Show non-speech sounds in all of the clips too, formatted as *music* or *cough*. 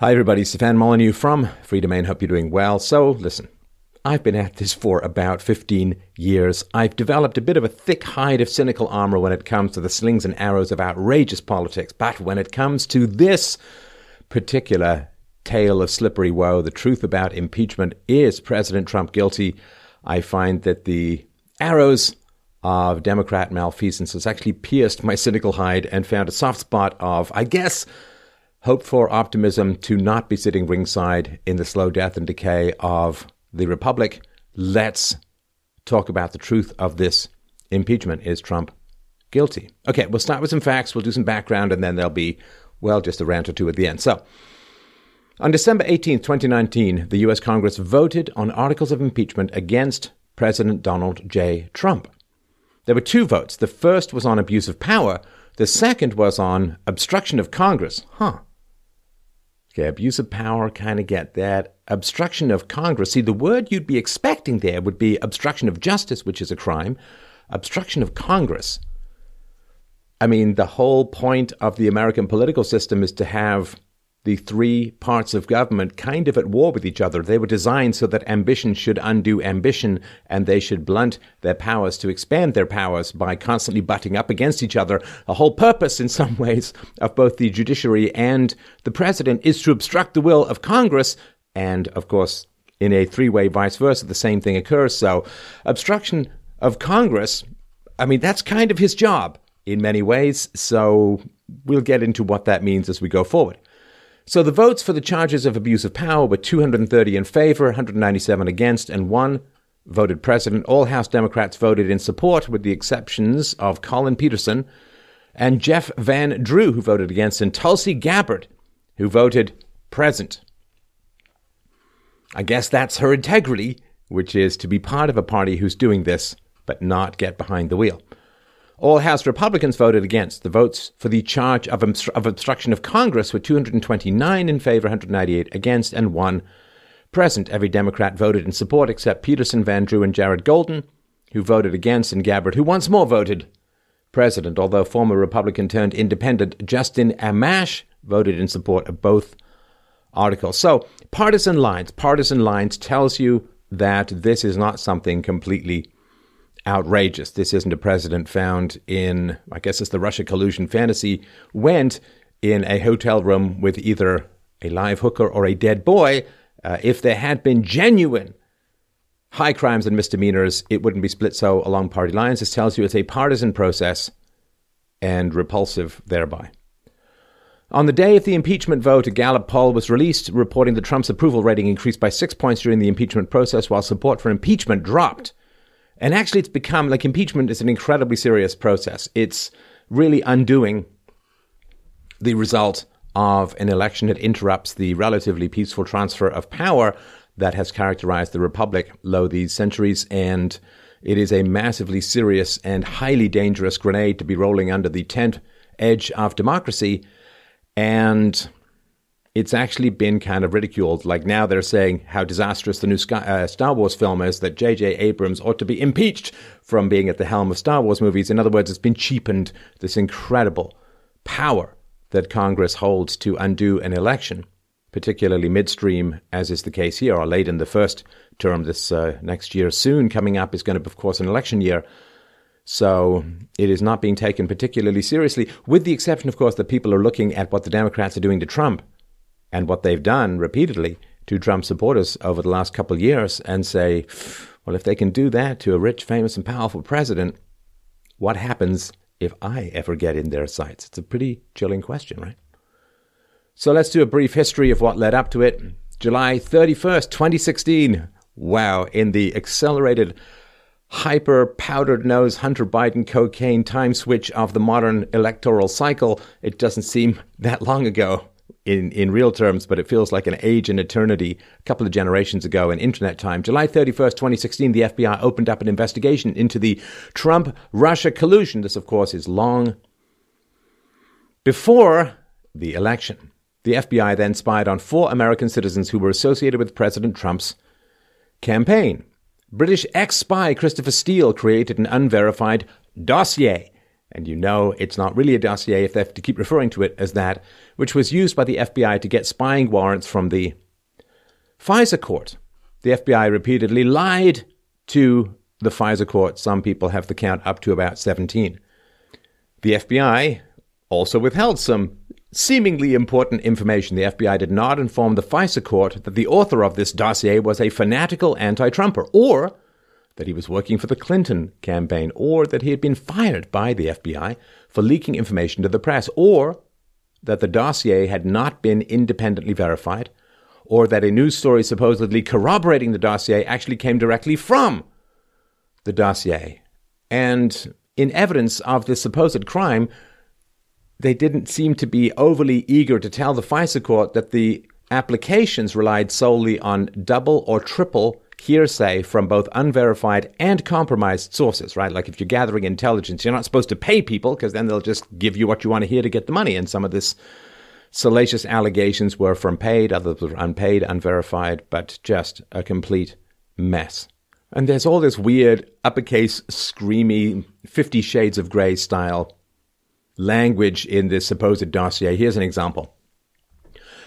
Hi, everybody. Stefan Molyneux from Freedomain. Hope you're doing well. So, listen, I've been at this for about 15 years. I've developed a bit of a thick hide of cynical armor when it comes to the slings and arrows of outrageous politics. But when it comes to this particular tale of slippery woe, the truth about impeachment is President Trump guilty? I find that the arrows of Democrat malfeasance has actually pierced my cynical hide and found a soft spot of, I guess, hope for optimism to not be sitting ringside in the slow death and decay of the Republic. Let's talk about the truth of this impeachment. Is Trump guilty? Okay, we'll start with some facts, we'll do some background, and then there'll be, well, just a rant or two at the end. So, on December 18, 2019, the U.S. Congress voted on articles of impeachment against President Donald J. Trump. There were two votes. The first was on abuse of power, the second was on obstruction of Congress. Huh. Okay, abuse of power, kind of get that. Obstruction of Congress. See, the word you'd be expecting there would be obstruction of justice, which is a crime. Obstruction of Congress. I mean, the whole point of the American political system is to have the three parts of government kind of at war with each other. They were designed so that ambition should undo ambition and they should blunt their powers to expand their powers by constantly butting up against each other. The whole purpose, in *laughs* some ways, of both the judiciary and the president is to obstruct the will of Congress. And, of course, in a three way vice versa, the same thing occurs. So, obstruction of Congress, I mean, that's kind of his job in many ways. So, we'll get into what that means as we go forward. So the votes for the charges of abuse of power were 230 in favor, 197 against, and one voted president. All House Democrats voted in support, with the exceptions of Collin Peterson and Jeff Van Drew, who voted against, and Tulsi Gabbard, who voted present. I guess that's her integrity, which is to be part of a party who's doing this, but not get behind the wheel. All House Republicans voted against. The votes for the charge of, of obstruction of Congress were 229 in favor, 198 against, and one present. Every Democrat voted in support except Peterson, Van Drew, and Jared Golden, who voted against, and Gabbard, who once more voted president, although former Republican turned independent Justin Amash voted in support of both articles. So, partisan lines, partisan lines tells you that this is not something completely outrageous. This isn't a president found in, I guess it's the Russia collusion fantasy, went in a hotel room with either a live hooker or a dead boy. Uh, if there had been genuine high crimes and misdemeanors, it wouldn't be split so along party lines. This tells you it's a partisan process and repulsive thereby. On the day of the impeachment vote, a Gallup poll was released reporting that Trump's approval rating increased by six points during the impeachment process, while support for impeachment dropped and actually, it's become like impeachment is an incredibly serious process. It's really undoing the result of an election that interrupts the relatively peaceful transfer of power that has characterized the republic lo these centuries and it is a massively serious and highly dangerous grenade to be rolling under the tent edge of democracy and it's actually been kind of ridiculed. Like now they're saying how disastrous the new uh, Star Wars film is, that J.J. Abrams ought to be impeached from being at the helm of Star Wars movies. In other words, it's been cheapened, this incredible power that Congress holds to undo an election, particularly midstream, as is the case here, or late in the first term this uh, next year. Soon coming up is going to be, of course, an election year. So it is not being taken particularly seriously, with the exception, of course, that people are looking at what the Democrats are doing to Trump and what they've done repeatedly to Trump supporters over the last couple of years and say, well, if they can do that to a rich, famous, and powerful president, what happens if I ever get in their sights? It's a pretty chilling question, right? So let's do a brief history of what led up to it. July 31st, 2016. Wow, in the accelerated, hyper powdered nose Hunter Biden cocaine time switch of the modern electoral cycle, it doesn't seem that long ago in, in real terms, but it feels like an age and eternity a couple of generations ago in internet time. July 31st, 2016, the FBI opened up an investigation into the Trump Russia collusion. This, of course, is long before the election. The FBI then spied on four American citizens who were associated with President Trump's campaign. British ex spy Christopher Steele created an unverified dossier and you know it's not really a dossier if they have to keep referring to it as that, which was used by the FBI to get spying warrants from the FISA court. The FBI repeatedly lied to the FISA court. Some people have the count up to about 17. The FBI also withheld some seemingly important information. The FBI did not inform the FISA court that the author of this dossier was a fanatical anti Trumper or that he was working for the Clinton campaign, or that he had been fired by the FBI for leaking information to the press, or that the dossier had not been independently verified, or that a news story supposedly corroborating the dossier actually came directly from the dossier. And in evidence of this supposed crime, they didn't seem to be overly eager to tell the FISA court that the applications relied solely on double or triple hearsay from both unverified and compromised sources, right? Like if you're gathering intelligence, you're not supposed to pay people because then they'll just give you what you want to hear to get the money. And some of this salacious allegations were from paid, others were unpaid, unverified, but just a complete mess. And there's all this weird, uppercase, screamy, Fifty Shades of Grey style language in this supposed dossier. Here's an example.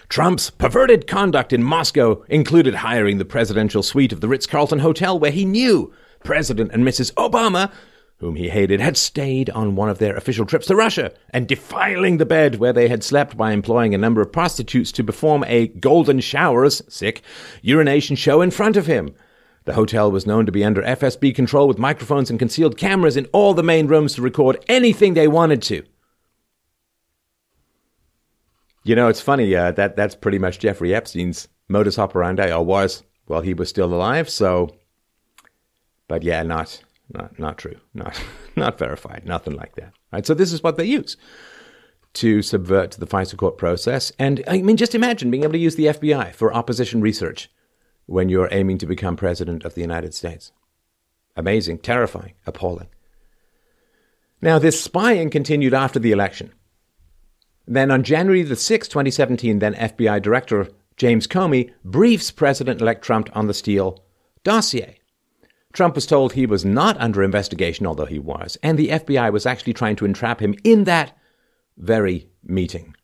Trump's perverted conduct in Moscow included hiring the presidential suite of the Ritz Carlton Hotel where he knew President and Mrs. Obama, whom he hated, had stayed on one of their official trips to Russia, and defiling the bed where they had slept by employing a number of prostitutes to perform a golden showers, sick, urination show in front of him. The hotel was known to be under FSB control with microphones and concealed cameras in all the main rooms to record anything they wanted to. You know, it's funny. Uh, that that's pretty much Jeffrey Epstein's modus operandi, or was while he was still alive. So, but yeah, not not not true, not *laughs* not verified, nothing like that. Right. So this is what they use to subvert the FISA court process. And I mean, just imagine being able to use the FBI for opposition research when you're aiming to become president of the United States. Amazing, terrifying, appalling. Now, this spying continued after the election. Then on January the 6th, 2017, then FBI Director James Comey briefs President elect Trump on the Steele dossier. Trump was told he was not under investigation, although he was, and the FBI was actually trying to entrap him in that very meeting.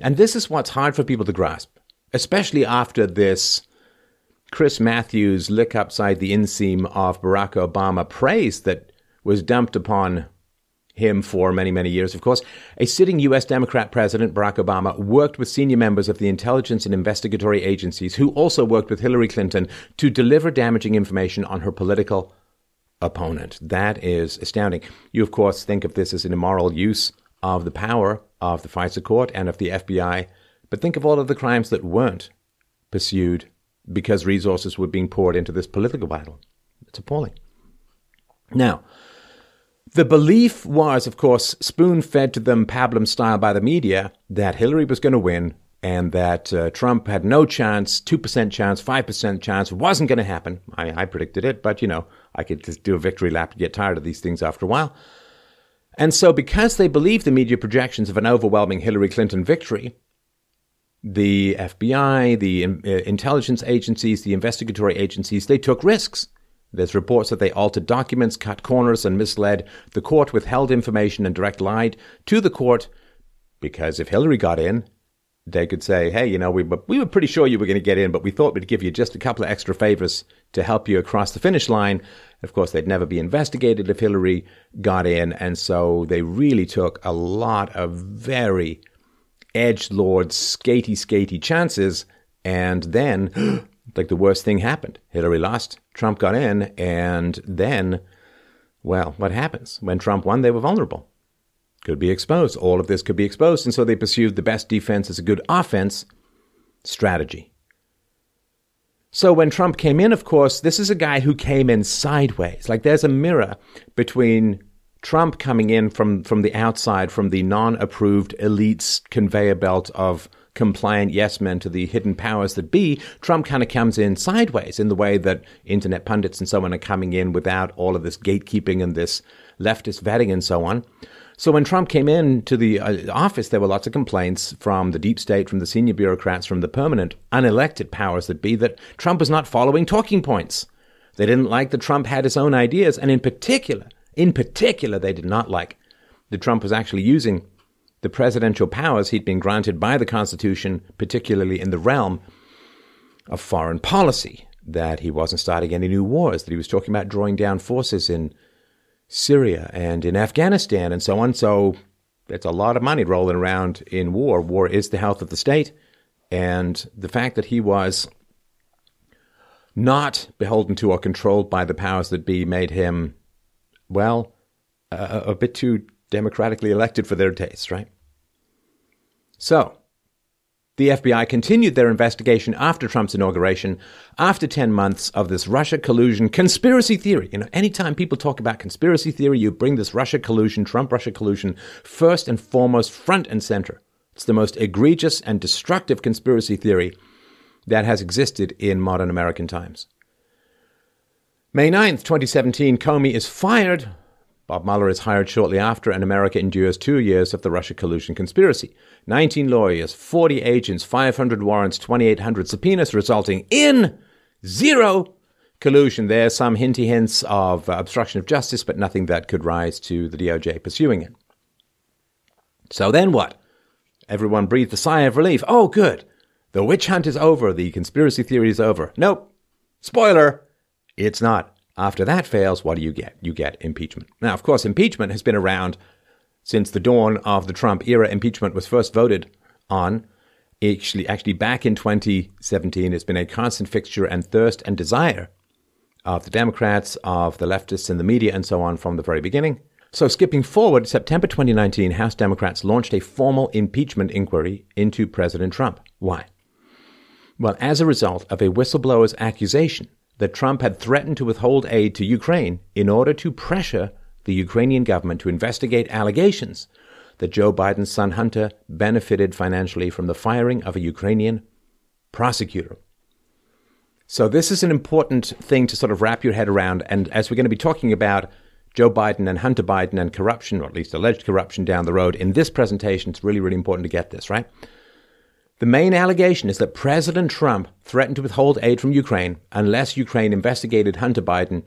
And this is what's hard for people to grasp, especially after this Chris Matthews lick upside the inseam of Barack Obama praise that was dumped upon him for many, many years, of course. A sitting U.S. Democrat president, Barack Obama, worked with senior members of the intelligence and investigatory agencies who also worked with Hillary Clinton to deliver damaging information on her political opponent. That is astounding. You, of course, think of this as an immoral use of the power of the FISA court and of the FBI, but think of all of the crimes that weren't pursued because resources were being poured into this political battle. It's appalling. Now, the belief was, of course, spoon fed to them pablum style by the media that Hillary was going to win and that uh, Trump had no chance, 2% chance, 5% chance, wasn't going to happen. I, I predicted it, but you know, I could just do a victory lap to get tired of these things after a while. And so, because they believed the media projections of an overwhelming Hillary Clinton victory, the FBI, the uh, intelligence agencies, the investigatory agencies, they took risks. There's reports that they altered documents, cut corners, and misled. The court withheld information and direct lied to the court because if Hillary got in, they could say, hey, you know, we we were pretty sure you were going to get in, but we thought we'd give you just a couple of extra favors to help you across the finish line. Of course, they'd never be investigated if Hillary got in. And so they really took a lot of very edge lord, skatey, skatey chances. And then like the worst thing happened. Hillary lost, Trump got in, and then, well, what happens? When Trump won, they were vulnerable. Could be exposed. All of this could be exposed. And so they pursued the best defense as a good offense strategy. So when Trump came in, of course, this is a guy who came in sideways. Like there's a mirror between Trump coming in from, from the outside, from the non approved elites conveyor belt of compliant yes men to the hidden powers that be, Trump kind of comes in sideways in the way that internet pundits and so on are coming in without all of this gatekeeping and this leftist vetting and so on. So when Trump came into the uh, office, there were lots of complaints from the deep state, from the senior bureaucrats, from the permanent unelected powers that be that Trump was not following talking points. They didn't like that Trump had his own ideas, and in particular, in particular, they did not like that Trump was actually using the presidential powers he'd been granted by the Constitution, particularly in the realm of foreign policy, that he wasn't starting any new wars, that he was talking about drawing down forces in Syria and in Afghanistan and so on. So it's a lot of money rolling around in war. War is the health of the state. And the fact that he was not beholden to or controlled by the powers that be made him, well, a, bit too democratically elected for their tastes, right? So, the FBI continued their investigation after Trump's inauguration, after 10 months of this Russia collusion conspiracy theory. You know, anytime people talk about conspiracy theory, you bring this Russia collusion, Trump Russia collusion, first and foremost, front and center. It's the most egregious and destructive conspiracy theory that has existed in modern American times. May 9th, 2017, Comey is fired Bob Mueller is hired shortly after, and America endures two years of the Russia collusion conspiracy. 19 lawyers, 40 agents, 500 warrants, 2,800 subpoenas, resulting in zero collusion. There's some hinty hints of obstruction of justice, but nothing that could rise to the DOJ pursuing it. So then what? Everyone breathed a sigh of relief. Oh, good. The witch hunt is over. The conspiracy theory is over. Nope. Spoiler. It's not. After that fails, what do you get? You get impeachment. Now, of course, impeachment has been around since the dawn of the Trump era. Impeachment was first voted on actually, actually back in 2017. It's been a constant fixture and thirst and desire of the Democrats, of the leftists in the media, and so on from the very beginning. So, skipping forward, September 2019, House Democrats launched a formal impeachment inquiry into President Trump. Why? Well, as a result of a whistleblower's accusation that Trump had threatened to withhold aid to Ukraine in order to pressure the Ukrainian government to investigate allegations that Joe Biden's son Hunter benefited financially from the firing of a Ukrainian prosecutor. So, this is an important thing to sort of wrap your head around. And as we're going to be talking about Joe Biden and Hunter Biden and corruption, or at least alleged corruption down the road in this presentation, it's really, really important to get this, right? The main allegation is that President Trump threatened to withhold aid from Ukraine unless Ukraine investigated Hunter Biden,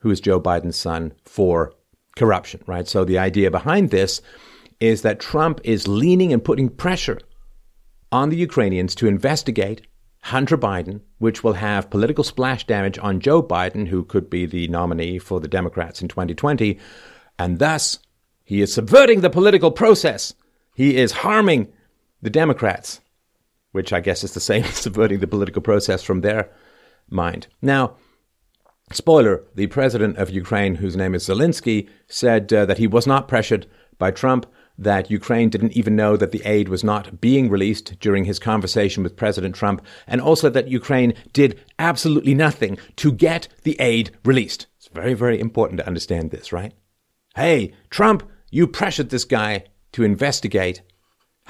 who is Joe Biden's son, for corruption, right? So the idea behind this is that Trump is leaning and putting pressure on the Ukrainians to investigate Hunter Biden, which will have political splash damage on Joe Biden, who could be the nominee for the Democrats in 2020. And thus, he is subverting the political process. He is harming the Democrats which I guess is the same *laughs* as subverting the political process from their mind. Now, spoiler the president of Ukraine, whose name is Zelensky, said uh, that he was not pressured by Trump, that Ukraine didn't even know that the aid was not being released during his conversation with President Trump, and also that Ukraine did absolutely nothing to get the aid released. It's very, very important to understand this, right? Hey, Trump, you pressured this guy to investigate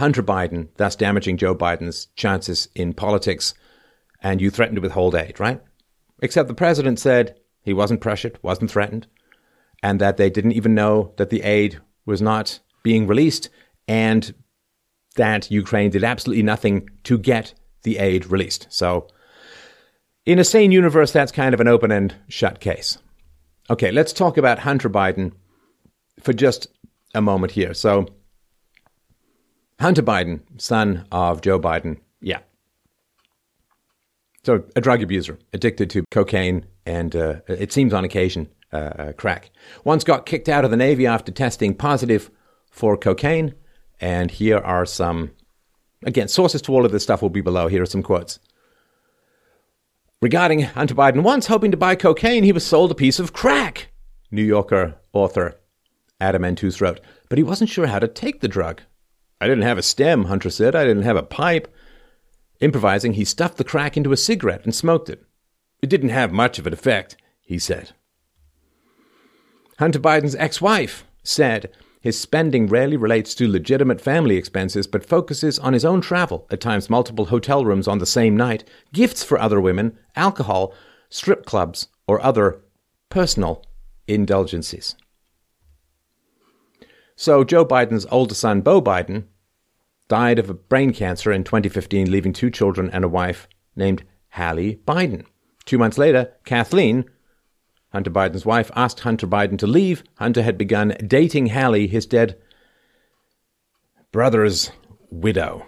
Hunter Biden, thus damaging Joe Biden's chances in politics, and you threatened to withhold aid, right? Except the president said he wasn't pressured, wasn't threatened, and that they didn't even know that the aid was not being released, and that Ukraine did absolutely nothing to get the aid released. So, in a sane universe, that's kind of an open and shut case. Okay, let's talk about Hunter Biden for just a moment here. So, Hunter Biden, son of Joe Biden, yeah. So, a drug abuser, addicted to cocaine and, uh, it seems on occasion, uh, uh, crack. Once got kicked out of the Navy after testing positive for cocaine. And here are some, again, sources to all of this stuff will be below. Here are some quotes. Regarding Hunter Biden, once hoping to buy cocaine, he was sold a piece of crack, New Yorker author Adam Entous wrote. But he wasn't sure how to take the drug. I didn't have a stem, Hunter said. I didn't have a pipe. Improvising, he stuffed the crack into a cigarette and smoked it. It didn't have much of an effect, he said. Hunter Biden's ex wife said his spending rarely relates to legitimate family expenses, but focuses on his own travel, at times multiple hotel rooms on the same night, gifts for other women, alcohol, strip clubs, or other personal indulgences. So Joe Biden's older son, Beau Biden, died of a brain cancer in 2015, leaving two children and a wife named Hallie Biden. Two months later, Kathleen, Hunter Biden's wife, asked Hunter Biden to leave. Hunter had begun dating Hallie, his dead brother's widow.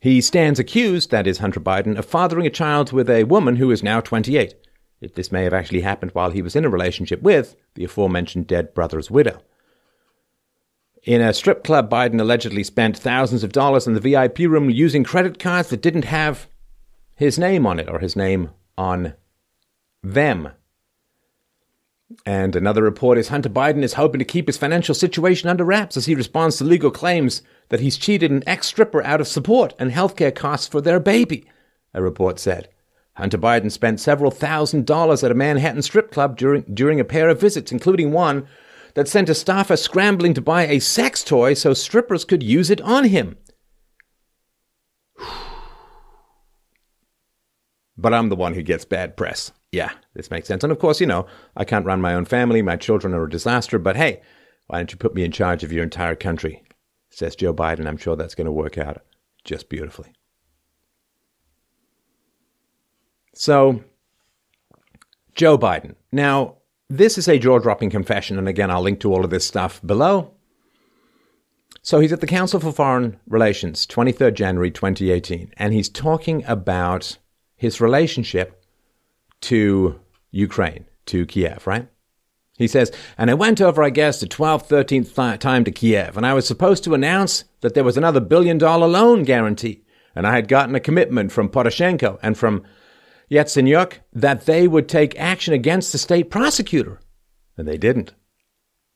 He stands accused, that is Hunter Biden, of fathering a child with a woman who is now 28. This may have actually happened while he was in a relationship with the aforementioned dead brother's widow. In a strip club, Biden allegedly spent thousands of dollars in the VIP room using credit cards that didn't have his name on it or his name on them. And another report is Hunter Biden is hoping to keep his financial situation under wraps as he responds to legal claims that he's cheated an ex stripper out of support and healthcare costs for their baby, a report said. Hunter Biden spent several thousand dollars at a Manhattan strip club during, during a pair of visits, including one that sent a staffer scrambling to buy a sex toy so strippers could use it on him. *sighs* But I'm the one who gets bad press. Yeah, this makes sense. And of course, you know, I can't run my own family. My children are a disaster. But hey, why don't you put me in charge of your entire country? Says Joe Biden. I'm sure that's going to work out just beautifully. So, Joe Biden. Now, this is a jaw dropping confession. And again, I'll link to all of this stuff below. So, he's at the Council for Foreign Relations, 23rd January 2018, and he's talking about his relationship to Ukraine, to Kiev, right? He says, and I went over, I guess, the 12th, 13th th- time to Kiev, and I was supposed to announce that there was another billion dollar loan guarantee. And I had gotten a commitment from Poroshenko and from Yatsenyuk that they would take action against the state prosecutor. And they didn't.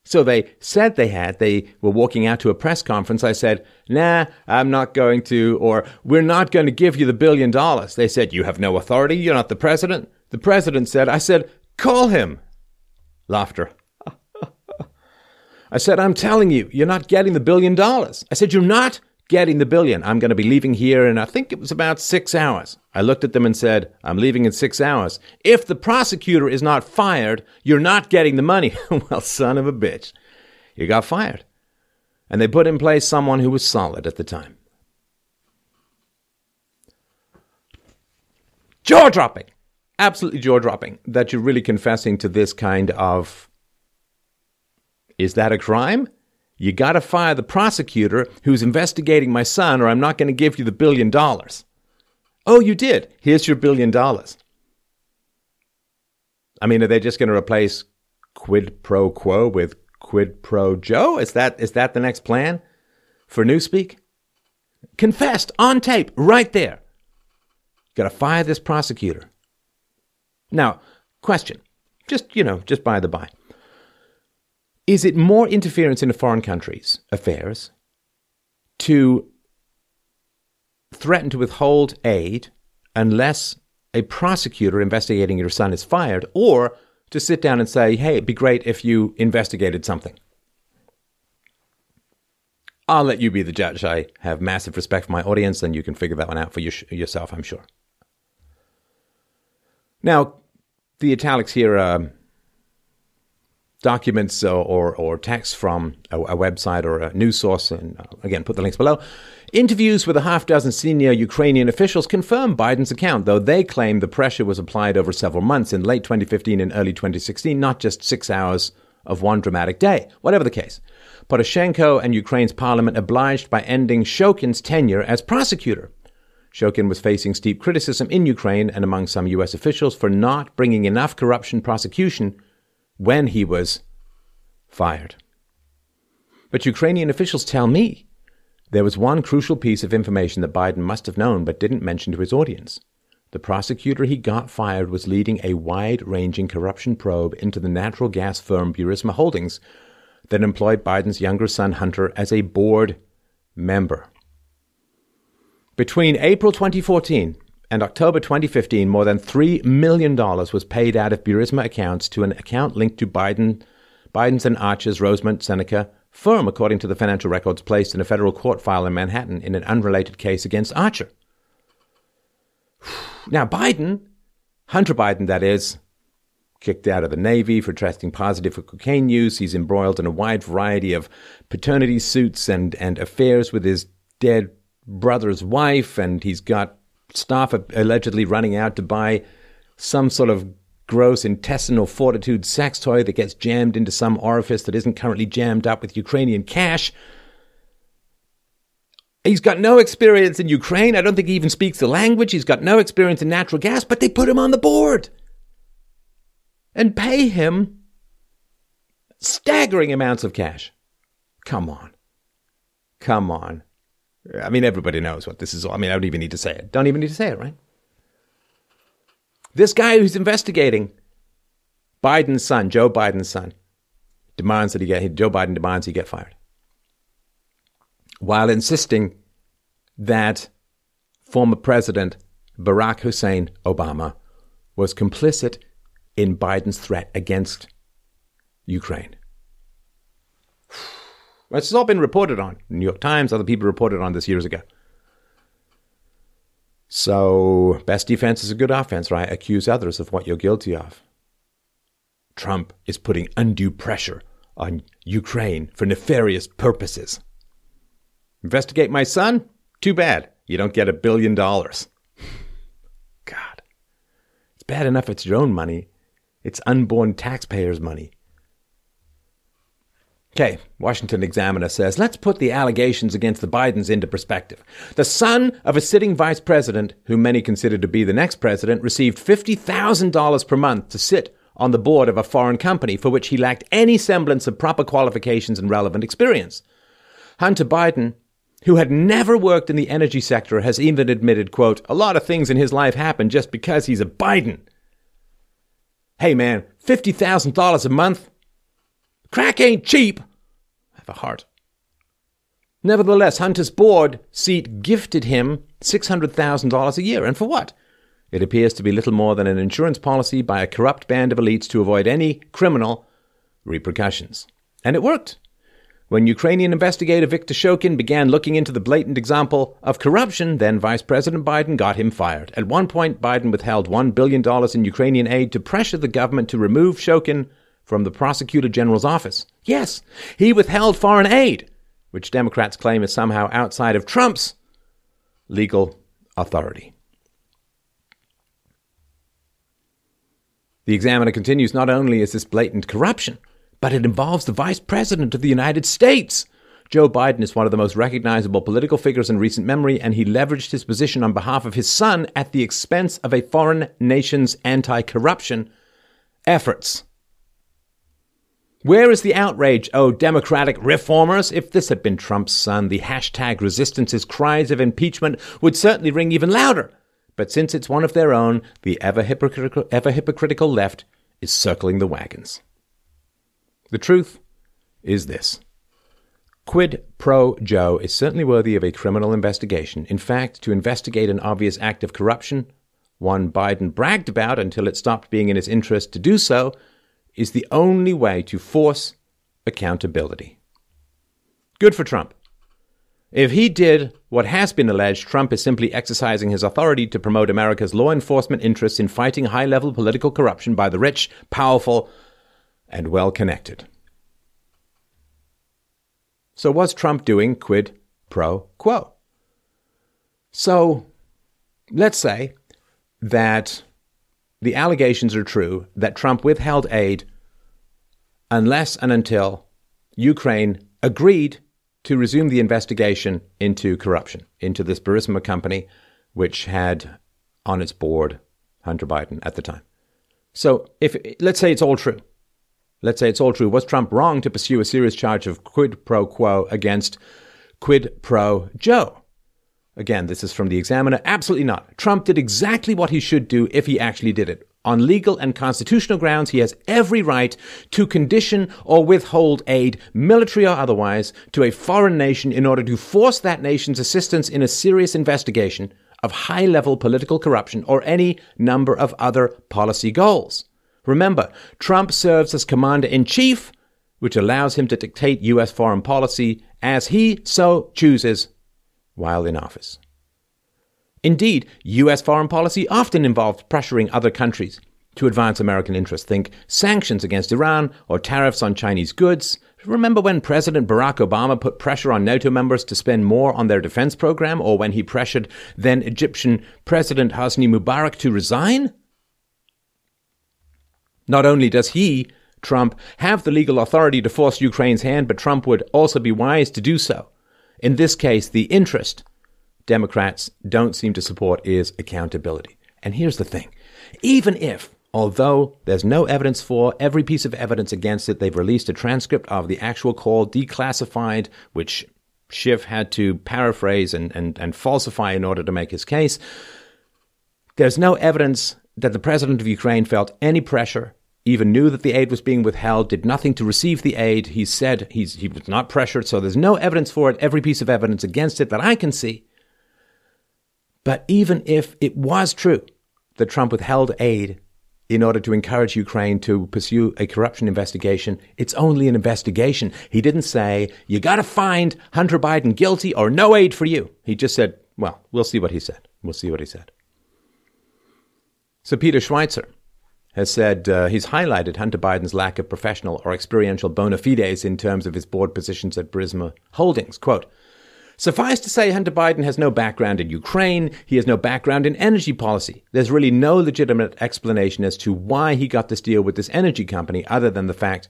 So they said they had. They were walking out to a press conference. I said, nah, I'm not going to, or we're not going to give you the billion dollars. They said, you have no authority. You're not the president. The president said, I said, call him. Laughter. *laughs* I said, I'm telling you, you're not getting the billion dollars. I said, You're not getting the billion. I'm going to be leaving here in, I think it was about six hours. I looked at them and said, I'm leaving in six hours. If the prosecutor is not fired, you're not getting the money. *laughs* well, son of a bitch. You got fired. And they put in place someone who was solid at the time. Jaw dropping absolutely jaw dropping that you're really confessing to this kind of. Is that a crime? You got to fire the prosecutor who's investigating my son, or I'm not going to give you the billion dollars. Oh, you did. Here's your billion dollars. I mean, are they just going to replace quid pro quo with quid pro Joe? Is that is that the next plan for Newspeak? Confessed on tape, right there. Got to fire this prosecutor. Now, question, just, you know, just by the by. Is it more interference in a foreign country's affairs to threaten to withhold aid unless a prosecutor investigating your son is fired, or to sit down and say, hey, it'd be great if you investigated something? I'll let you be the judge. I have massive respect for my audience, and you can figure that one out for yourself, I'm sure. Now, the italics here are documents or, or, or text from a, a, website or a news source, and uh, again, put the links below. Interviews with a half dozen senior Ukrainian officials confirm Biden's account, though they claim the pressure was applied over several months in late 2015 and early 2016, not just six hours of one dramatic day. Whatever the case, Poroshenko and Ukraine's parliament obliged by ending Shokin's tenure as prosecutor. Shokin was facing steep criticism in Ukraine and among some U.S. officials for not bringing enough corruption prosecution when he was fired. But Ukrainian officials tell me there was one crucial piece of information that Biden must have known but didn't mention to his audience. The prosecutor he got fired was leading a wide ranging corruption probe into the natural gas firm Burisma Holdings that employed Biden's younger son Hunter as a board member. Between April 2014 and October 2015, more than $3 million was paid out of Burisma accounts to an account linked to Biden, Biden's and Archer's Rosemont Seneca firm, according to the financial records placed in a federal court file in Manhattan in an unrelated case against Archer. *sighs* Now, Biden, Hunter Biden, that is, kicked out of the Navy for testing positive for cocaine use. He's embroiled in a wide variety of paternity suits and, and affairs with his dead brother's wife, and he's got staff are allegedly running out to buy some sort of gross intestinal fortitude sex toy that gets jammed into some orifice that isn't currently jammed up with Ukrainian cash. He's got no experience in Ukraine. I don't think he even speaks the language. He's got no experience in natural gas, but they put him on the board and pay him staggering amounts of cash. Come on. Come on. I mean, everybody knows what this is. I mean, I don't even need to say it. Don't even need to say it, right? This guy who's investigating Biden's son, Joe Biden's son, demands that he get, Joe Biden demands he get fired while insisting that former President Barack Hussein Obama was complicit in Biden's threat against Ukraine. Has all been reported on. New York Times, other people reported on this years ago. So, best defense is a good offense, right? Accuse others of what you're guilty of. Trump is putting undue pressure on Ukraine for nefarious purposes. Investigate my son? Too bad. You don't get a billion dollars. God. It's bad enough it's your own money. It's unborn taxpayers' money. Okay, Washington Examiner says, let's put the allegations against the Bidens into perspective. The son of a sitting vice president, whom many consider to be the next president, received $50,000 per month to sit on the board of a foreign company for which he lacked any semblance of proper qualifications and relevant experience. Hunter Biden who had never worked in the energy sector, has even admitted, quote, a lot of things in his life happen just because he's a Biden. Hey man, $50,000 a month? Crack ain't cheap. I Have a heart. Nevertheless, Hunter's board seat gifted him $600,000 a year. And for what? It appears to be little more than an insurance policy by a corrupt band of elites to avoid any criminal repercussions. And it worked. When Ukrainian investigator Viktor Shokin began looking into the blatant example of corruption, then Vice President Biden got him fired. At one point, Biden withheld $1 billion in Ukrainian aid to pressure the government to remove Shokin from the Prosecutor General's office. Yes, he withheld foreign aid, which Democrats claim is somehow outside of Trump's legal authority. The examiner continues not only is this blatant corruption, but it involves the Vice President of the United States. Joe Biden is one of the most recognizable political figures in recent memory, and he leveraged his position on behalf of his son at the expense of a foreign nation's anti corruption efforts. Where is the outrage, oh Democratic reformers? If this had been Trump's son, the hashtag resistance's cries of impeachment would certainly ring even louder. But since it's one of their own, the ever hypocritical, ever hypocritical left is circling the wagons. The truth is this Quid pro Joe is certainly worthy of a criminal investigation. In fact, to investigate an obvious act of corruption, one Biden bragged about until it stopped being in his interest to do so, is the only way to force accountability. Good for Trump. If he did what has been alleged, Trump is simply exercising his authority to promote America's law enforcement interests in fighting high level political corruption by the rich, powerful, and well connected. So, was Trump doing quid pro quo? So, let's say that the allegations are true that Trump withheld aid unless and until Ukraine agreed to resume the investigation into corruption, into this Burisma company, which had on its board Hunter Biden at the time. So, if let's say it's all true, Let's say it's all true. Was Trump wrong to pursue a serious charge of quid pro quo against quid pro Joe? Again, this is from the Examiner. Absolutely not. Trump did exactly what he should do if he actually did it. On legal and constitutional grounds, he has every right to condition or withhold aid, military or otherwise, to a foreign nation in order to force that nation's assistance in a serious investigation of high level political corruption or any number of other policy goals. Remember, Trump serves as commander in chief, which allows him to dictate U.S. foreign policy as he so chooses while in office. Indeed, U.S. foreign policy often involves pressuring other countries to advance American interests. Think sanctions against Iran or tariffs on Chinese goods. Remember when President Barack Obama put pressure on NATO members to spend more on their defense program, or when he pressured then Egyptian President Hosni Mubarak to resign? Not only does he, Trump, have the legal authority to force Ukraine's hand, but Trump would also be wise to do so. In this case, the interest Democrats don't seem to support is accountability. And here's the thing even if, although there's no evidence for every piece of evidence against it, they've released a transcript of the actual call declassified, which Schiff had to paraphrase and, and, and falsify in order to make his case. There's no evidence that the president of Ukraine felt any pressure, even knew that the aid was being withheld, did nothing to receive the aid. He said he's, he was not pressured, so there's no evidence for it, every piece of evidence against it that I can see. But even if it was true that Trump withheld aid in order to encourage Ukraine to pursue a corruption investigation, it's only an investigation. He didn't say, you got to find Hunter Biden guilty or no aid for you. He just said, well, we'll see what he said. We'll see what he said. So Peter Schweizer has said uh, he's highlighted Hunter Biden's lack of professional or experiential bona fides in terms of his board positions at Burisma Holdings. Quote, Suffice to say, Hunter Biden has no background in Ukraine. He has no background in energy policy. There's really no legitimate explanation as to why he got this deal with this energy company other than the fact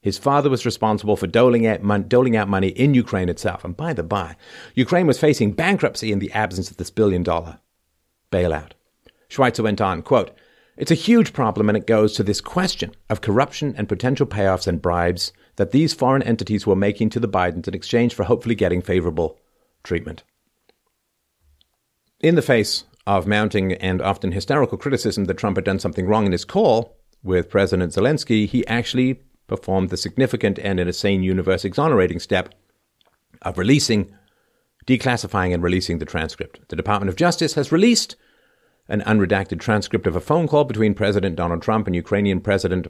his father was responsible for doling out, mon- doling out money in Ukraine itself. And by the by, Ukraine was facing bankruptcy in the absence of this billion dollar bailout. Schweizer went on, quote, It's a huge problem and it goes to this question of corruption and potential payoffs and bribes that these foreign entities were making to the Bidens in exchange for hopefully getting favorable treatment. In the face of mounting and often hysterical criticism that Trump had done something wrong in his call with President Zelensky, he actually performed the significant and, in a sane universe, exonerating step of releasing, declassifying, and releasing the transcript. The Department of Justice has released an unredacted transcript of a phone call between President Donald Trump and Ukrainian President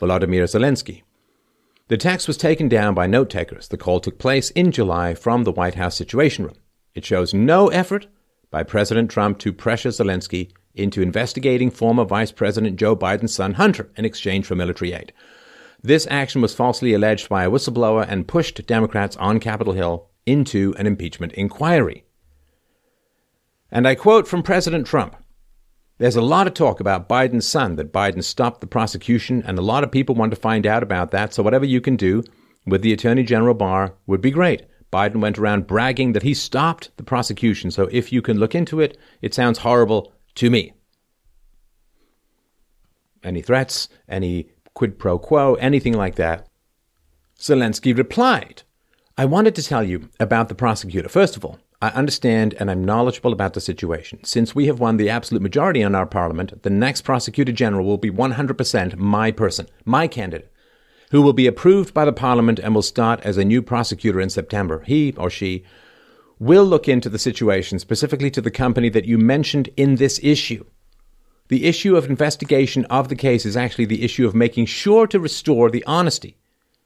Volodymyr Zelensky. The text was taken down by note takers. The call took place in July from the White House Situation Room. It shows no effort by President Trump to pressure Zelensky into investigating former Vice President Joe Biden's son Hunter in exchange for military aid. This action was falsely alleged by a whistleblower and pushed Democrats on Capitol Hill into an impeachment inquiry. And I quote from President Trump there's a lot of talk about Biden's son, that Biden stopped the prosecution, and a lot of people want to find out about that. So, whatever you can do with the Attorney General Barr would be great. Biden went around bragging that he stopped the prosecution. So, if you can look into it, it sounds horrible to me. Any threats, any quid pro quo, anything like that? Zelensky replied, I wanted to tell you about the prosecutor. First of all, I understand and I'm knowledgeable about the situation. Since we have won the absolute majority in our parliament, the next prosecutor general will be 100% my person, my candidate, who will be approved by the parliament and will start as a new prosecutor in September. He or she will look into the situation specifically to the company that you mentioned in this issue. The issue of investigation of the case is actually the issue of making sure to restore the honesty.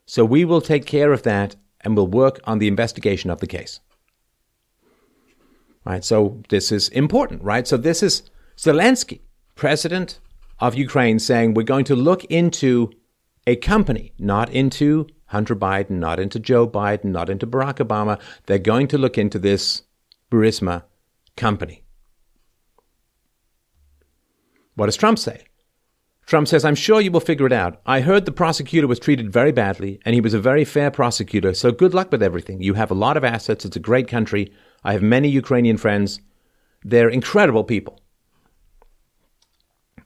So we will take care of that and will work on the investigation of the case. Right? So this is important, right? So this is Zelensky, president of Ukraine, saying we're going to look into a company, not into Hunter Biden, not into Joe Biden, not into Barack Obama. They're going to look into this Burisma company. What does Trump say? Trump says, I'm sure you will figure it out. I heard the prosecutor was treated very badly, and he was a very fair prosecutor, so good luck with everything. You have a lot of assets. It's a great country. I have many Ukrainian friends. They're incredible people.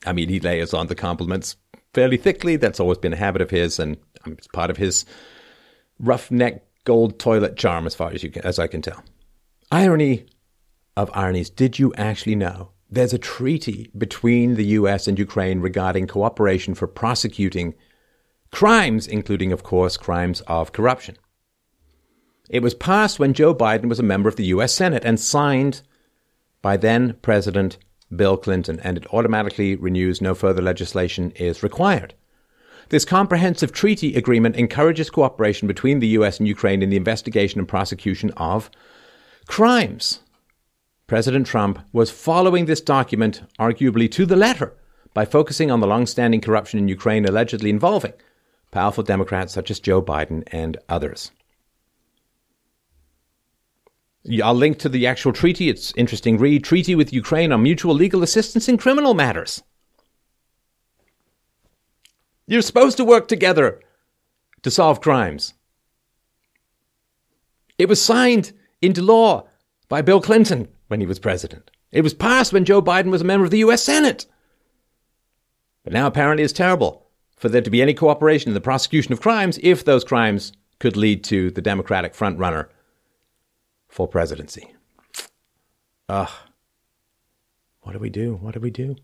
I mean, he layers on the compliments fairly thickly. That's always been a habit of his, and it's part of his roughneck gold toilet charm, as far as you can, as I can tell. Irony of ironies. Did you actually know there's a treaty between the U.S. and Ukraine regarding cooperation for prosecuting crimes, including, of course, crimes of corruption? It was passed when Joe Biden was a member of the U.S. Senate and signed by then President Bill Clinton, and it automatically renews no further legislation is required. This comprehensive treaty agreement encourages cooperation between the U.S. and Ukraine in the investigation and prosecution of crimes. President Trump was following this document, arguably to the letter, by focusing on the long-standing corruption in Ukraine allegedly involving powerful Democrats such as Joe Biden and others. I'll link to the actual treaty. It's interesting read. Treaty with Ukraine on mutual legal assistance in criminal matters. You're supposed to work together to solve crimes. It was signed into law by Bill Clinton when he was president. It was passed when Joe Biden was a member of the U.S. Senate. But now apparently it's terrible for there to be any cooperation in the prosecution of crimes if those crimes could lead to the Democratic frontrunner for presidency. Ugh. What do we do? What do we do?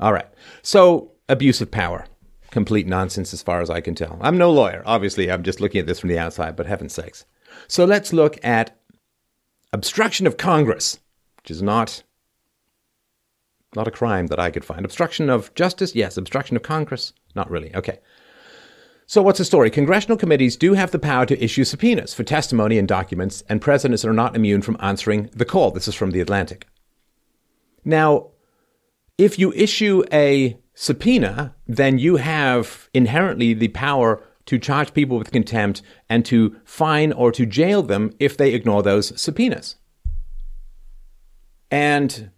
All right. So, abuse of power. Complete nonsense as far as I can tell. I'm no lawyer. Obviously, I'm just looking at this from the outside, but heaven's sakes. So, let's look at obstruction of Congress, which is not not a crime that I could find. Obstruction of justice? Yes. Obstruction of Congress? Not really. Okay. So, what's the story? Congressional committees do have the power to issue subpoenas for testimony and documents, and presidents are not immune from answering the call. This is from The Atlantic. Now, if you issue a subpoena, then you have inherently the power to charge people with contempt and to fine or to jail them if they ignore those subpoenas. And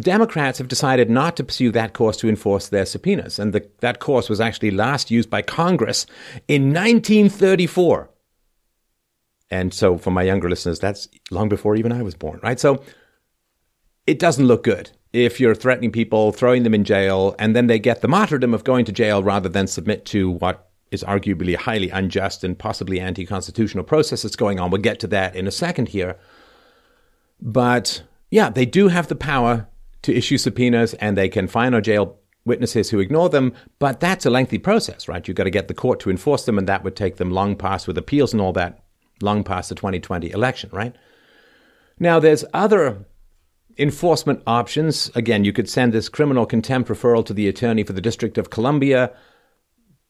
Democrats have decided not to pursue that course to enforce their subpoenas. And the, that course was actually last used by Congress in 1934. And so, for my younger listeners, that's long before even I was born, right? So, it doesn't look good if you're threatening people, throwing them in jail, and then they get the martyrdom of going to jail rather than submit to what is arguably a highly unjust and possibly anti constitutional process that's going on. We'll get to that in a second here. But yeah, they do have the power to issue subpoenas and they can fine or jail witnesses who ignore them, but that's a lengthy process, right? You've got to get the court to enforce them, and that would take them long past with appeals and all that, long past the 2020 election, right? Now, there's other enforcement options. Again, you could send this criminal contempt referral to the attorney for the District of Columbia,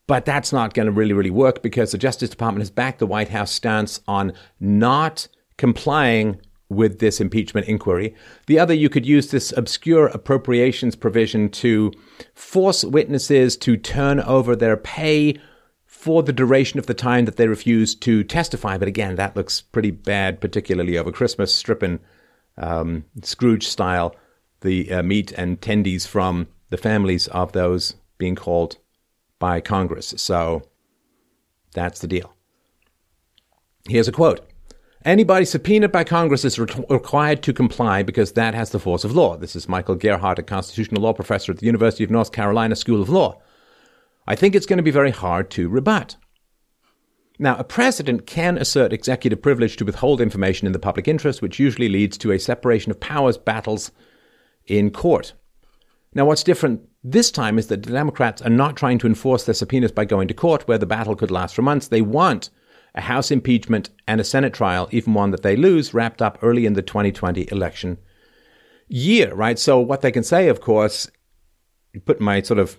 but that's not going to really, really work because the Justice Department has backed the White House stance on not complying with this impeachment inquiry. The other, you could use this obscure appropriations provision to force witnesses to turn over their pay for the duration of the time that they refuse to testify. But again, that looks pretty bad, particularly over Christmas, stripping um, Scrooge style the uh, meat and tendies from the families of those being called by Congress. So that's the deal. Here's a quote. Anybody subpoenaed by Congress is re- required to comply because that has the force of law. This is Michael Gerhardt, a constitutional law professor at the University of North Carolina School of Law. I think it's going to be very hard to rebut. Now, a president can assert executive privilege to withhold information in the public interest, which usually leads to a separation of powers battles in court. Now, what's different this time is that the Democrats are not trying to enforce their subpoenas by going to court, where the battle could last for months. They want a House impeachment, and a Senate trial, even one that they lose, wrapped up early in the 2020 election year, right? So, what they can say, of course, put my sort of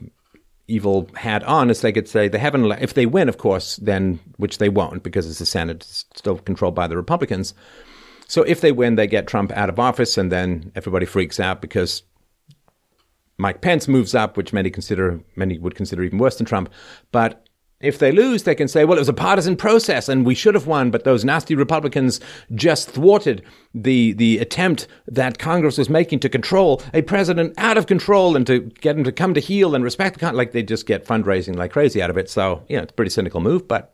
evil hat on, is they could say they haven't, if they win, of course, then, which they won't because it's the Senate, it's still controlled by the Republicans. So, if they win, they get Trump out of office, and then everybody freaks out because Mike Pence moves up, which many consider, many would consider even worse than Trump. But if they lose, they can say, well, it was a partisan process and we should have won, but those nasty Republicans just thwarted the, the attempt that Congress was making to control a president out of control and to get him to come to heel and respect the country. like they just get fundraising like crazy out of it. So, you know, it's a pretty cynical move, but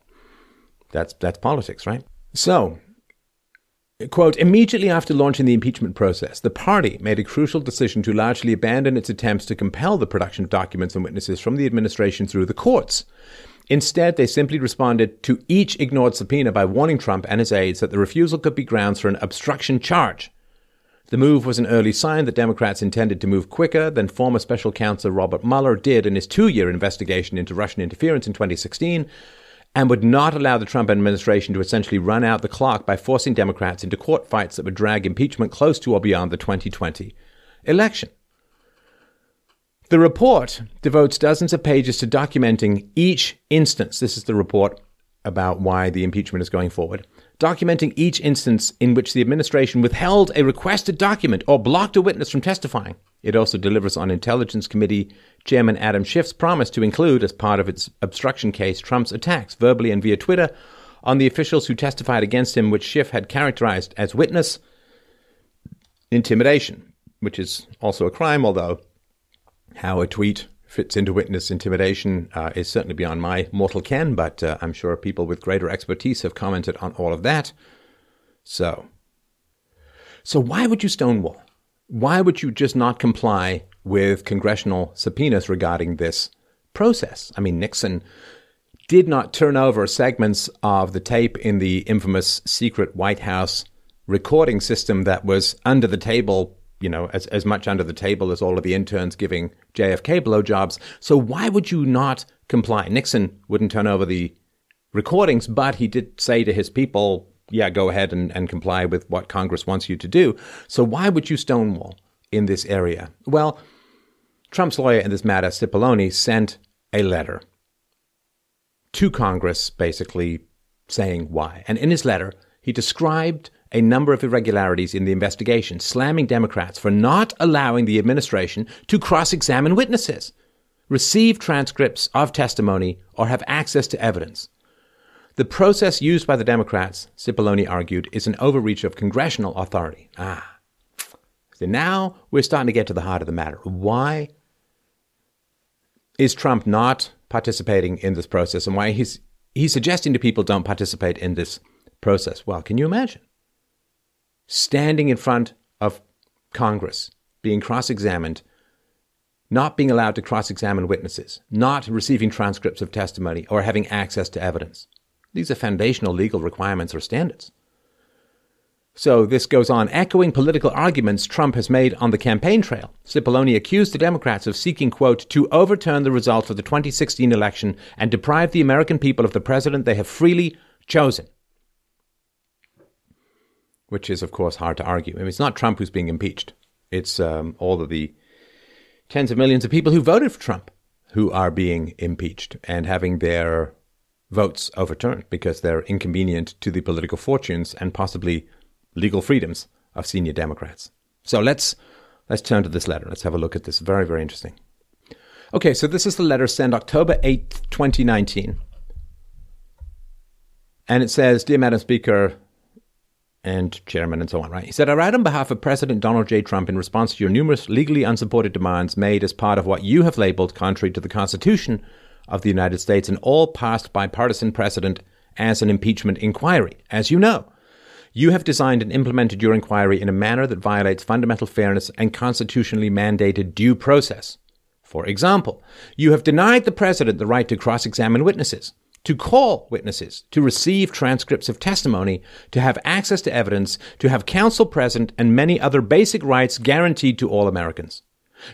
that's, that's politics, right? So, Quote, immediately after launching the impeachment process, the party made a crucial decision to largely abandon its attempts to compel the production of documents and witnesses from the administration through the courts. Instead, they simply responded to each ignored subpoena by warning Trump and his aides that the refusal could be grounds for an obstruction charge. The move was an early sign that Democrats intended to move quicker than former special counsel Robert Mueller did in his two year investigation into Russian interference in 2016 and would not allow the Trump administration to essentially run out the clock by forcing Democrats into court fights that would drag impeachment close to or beyond the 2020 election. The report devotes dozens of pages to documenting each instance. This is the report about why the impeachment is going forward. Documenting each instance in which the administration withheld a requested document or blocked a witness from testifying. It also delivers on Intelligence Committee Chairman Adam Schiff's promise to include, as part of its obstruction case, Trump's attacks, verbally and via Twitter, on the officials who testified against him, which Schiff had characterized as witness intimidation, which is also a crime, although how a tweet fits into witness intimidation uh, is certainly beyond my mortal ken, but uh, I'm sure people with greater expertise have commented on all of that. So So why would you stonewall? Why would you just not comply with congressional subpoenas regarding this process? I mean, Nixon did not turn over segments of the tape in the infamous secret White House recording system that was under the table, you know, as, as much under the table as all of the interns giving JFK blowjobs. So why would you not comply? Nixon wouldn't turn over the recordings, but he did say to his people, yeah, go ahead and, and comply with what Congress wants you to do. So why would you stonewall in this area? Well, Trump's lawyer in this matter, Cipollone, sent a letter to Congress basically saying why. And in his letter, he described a number of irregularities in the investigation, slamming Democrats for not allowing the administration to cross examine witnesses, receive transcripts of testimony, or have access to evidence. The process used by the Democrats, Cipollone argued, is an overreach of congressional authority. Ah. So now we're starting to get to the heart of the matter. Why is Trump not participating in this process and why he's he's suggesting to people don't participate in this process? Well, can you imagine? Standing in front of Congress, being cross-examined, not being allowed to cross-examine witnesses, not receiving transcripts of testimony or having access to evidence. These are foundational legal requirements or standards. So this goes on, echoing political arguments Trump has made on the campaign trail. Cipollone accused the Democrats of seeking, quote, to overturn the results of the 2016 election and deprive the American people of the president they have freely chosen. Which is, of course, hard to argue. I mean, it's not Trump who's being impeached. It's um, all of the tens of millions of people who voted for Trump who are being impeached and having their votes overturned because they're inconvenient to the political fortunes and possibly legal freedoms of senior Democrats. So let's let's turn to this letter. Let's have a look at this. Very, very interesting. Okay, so this is the letter sent October 8th, 2019. And it says, Dear Madam Speaker and Chairman and so on, right? He said, I write on behalf of President Donald J. Trump in response to your numerous legally unsupported demands made as part of what you have labeled, contrary to the Constitution, of the United States and all passed bipartisan precedent as an impeachment inquiry. As you know, you have designed and implemented your inquiry in a manner that violates fundamental fairness and constitutionally mandated due process. For example, you have denied the president the right to cross examine witnesses, to call witnesses, to receive transcripts of testimony, to have access to evidence, to have counsel present, and many other basic rights guaranteed to all Americans.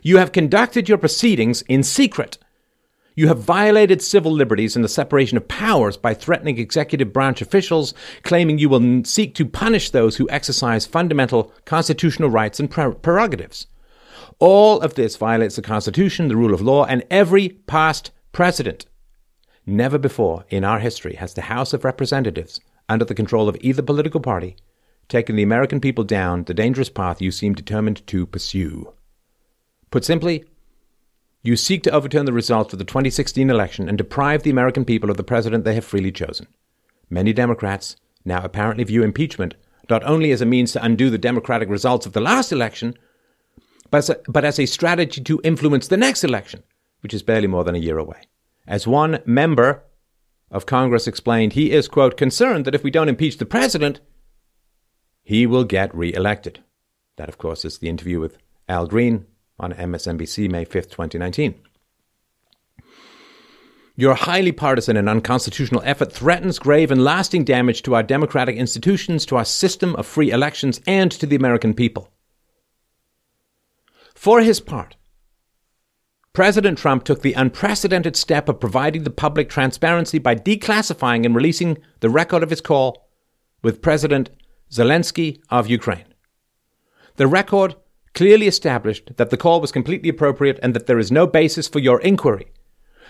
You have conducted your proceedings in secret you have violated civil liberties and the separation of powers by threatening executive branch officials, claiming you will seek to punish those who exercise fundamental constitutional rights and prerogatives. All of this violates the Constitution, the rule of law, and every past precedent. Never before in our history has the House of Representatives, under the control of either political party, taken the American people down the dangerous path you seem determined to pursue. Put simply, you seek to overturn the results of the 2016 election and deprive the American people of the president they have freely chosen. Many Democrats now apparently view impeachment not only as a means to undo the democratic results of the last election, but as, a, but as a strategy to influence the next election, which is barely more than a year away. As one member of Congress explained, he is, quote, concerned that if we don't impeach the president, he will get reelected. That, of course, is the interview with Al Green, on MSNBC May 5th, 2019. Your highly partisan and unconstitutional effort threatens grave and lasting damage to our democratic institutions, to our system of free elections, and to the American people. For his part, President Trump took the unprecedented step of providing the public transparency by declassifying and releasing the record of his call with President Zelensky of Ukraine. The record clearly established that the call was completely appropriate and that there is no basis for your inquiry.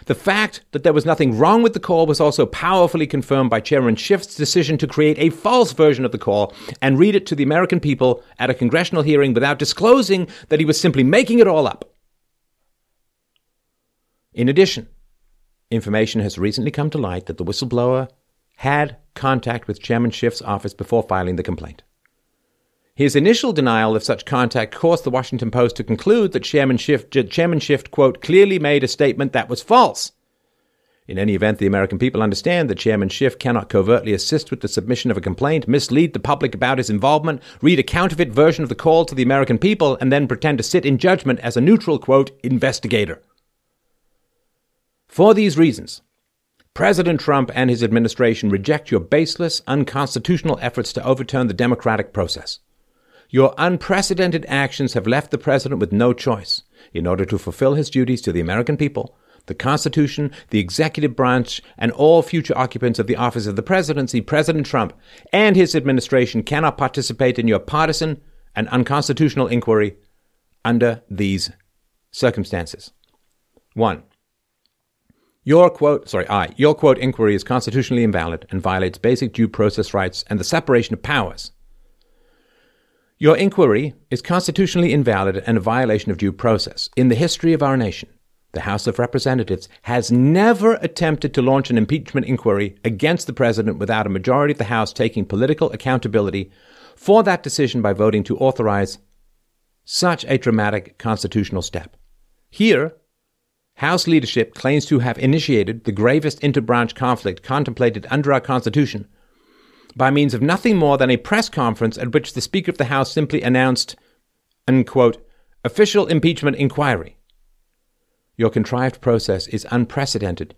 The fact that there was nothing wrong with the call was also powerfully confirmed by Chairman Schiff's decision to create a false version of the call and read it to the American people at a congressional hearing without disclosing that he was simply making it all up. In addition, information has recently come to light that the whistleblower had contact with Chairman Schiff's office before filing the complaint. His initial denial of such contact caused the Washington Post to conclude that Chairman Schiff, Chairman Schiff, quote, clearly made a statement that was false. In any event, the American people understand that Chairman Schiff cannot covertly assist with the submission of a complaint, mislead the public about his involvement, read a counterfeit version of the call to the American people, and then pretend to sit in judgment as a neutral, quote, investigator. For these reasons, President Trump and his administration reject your baseless, unconstitutional efforts to overturn the democratic process. Your unprecedented actions have left the president with no choice. In order to fulfill his duties to the American people, the Constitution, the executive branch, and all future occupants of the office of the presidency, President Trump and his administration cannot participate in your partisan and unconstitutional inquiry under these circumstances. One, your quote, sorry, I, your quote inquiry is constitutionally invalid and violates basic due process rights and the separation of powers. Your inquiry is constitutionally invalid and a violation of due process. In the history of our nation, the House of Representatives has never attempted to launch an impeachment inquiry against the president without a majority of the House taking political accountability for that decision by voting to authorize such a dramatic constitutional step. Here, House leadership claims to have initiated the gravest interbranch conflict contemplated under our Constitution by means of nothing more than a press conference at which the Speaker of the House simply announced, unquote, official impeachment inquiry. Your contrived process is unprecedented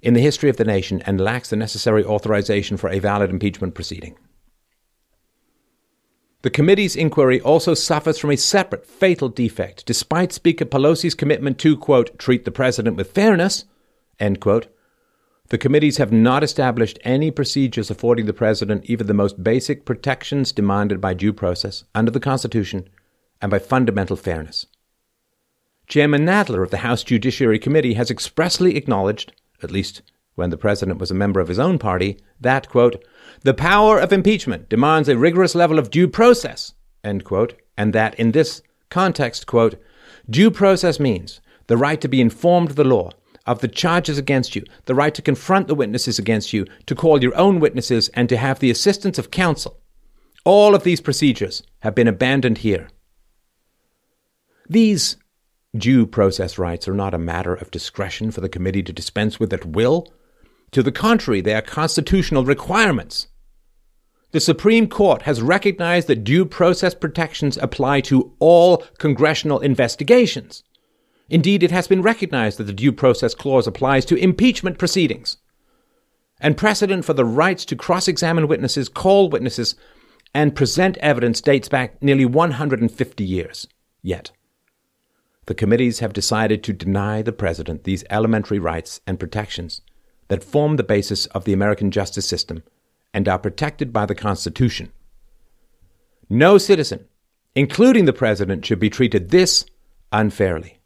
in the history of the nation and lacks the necessary authorization for a valid impeachment proceeding. The committee's inquiry also suffers from a separate fatal defect. Despite Speaker Pelosi's commitment to, quote, treat the president with fairness, end quote, the committees have not established any procedures affording the president even the most basic protections demanded by due process under the Constitution and by fundamental fairness. Chairman Nadler of the House Judiciary Committee has expressly acknowledged, at least when the president was a member of his own party, that, quote, the power of impeachment demands a rigorous level of due process, end quote, and that in this context, quote, due process means the right to be informed of the law, of the charges against you, the right to confront the witnesses against you, to call your own witnesses, and to have the assistance of counsel. All of these procedures have been abandoned here. These Due process rights are not a matter of discretion for the committee to dispense with at will. To the contrary, they are constitutional requirements. The Supreme Court has recognized that due process protections apply to all congressional investigations. Indeed, it has been recognized that the Due Process Clause applies to impeachment proceedings. And precedent for the rights to cross examine witnesses, call witnesses, and present evidence dates back nearly 150 years. Yet, the committees have decided to deny the president these elementary rights and protections that form the basis of the American justice system and are protected by the Constitution. No citizen, including the president, should be treated this unfairly.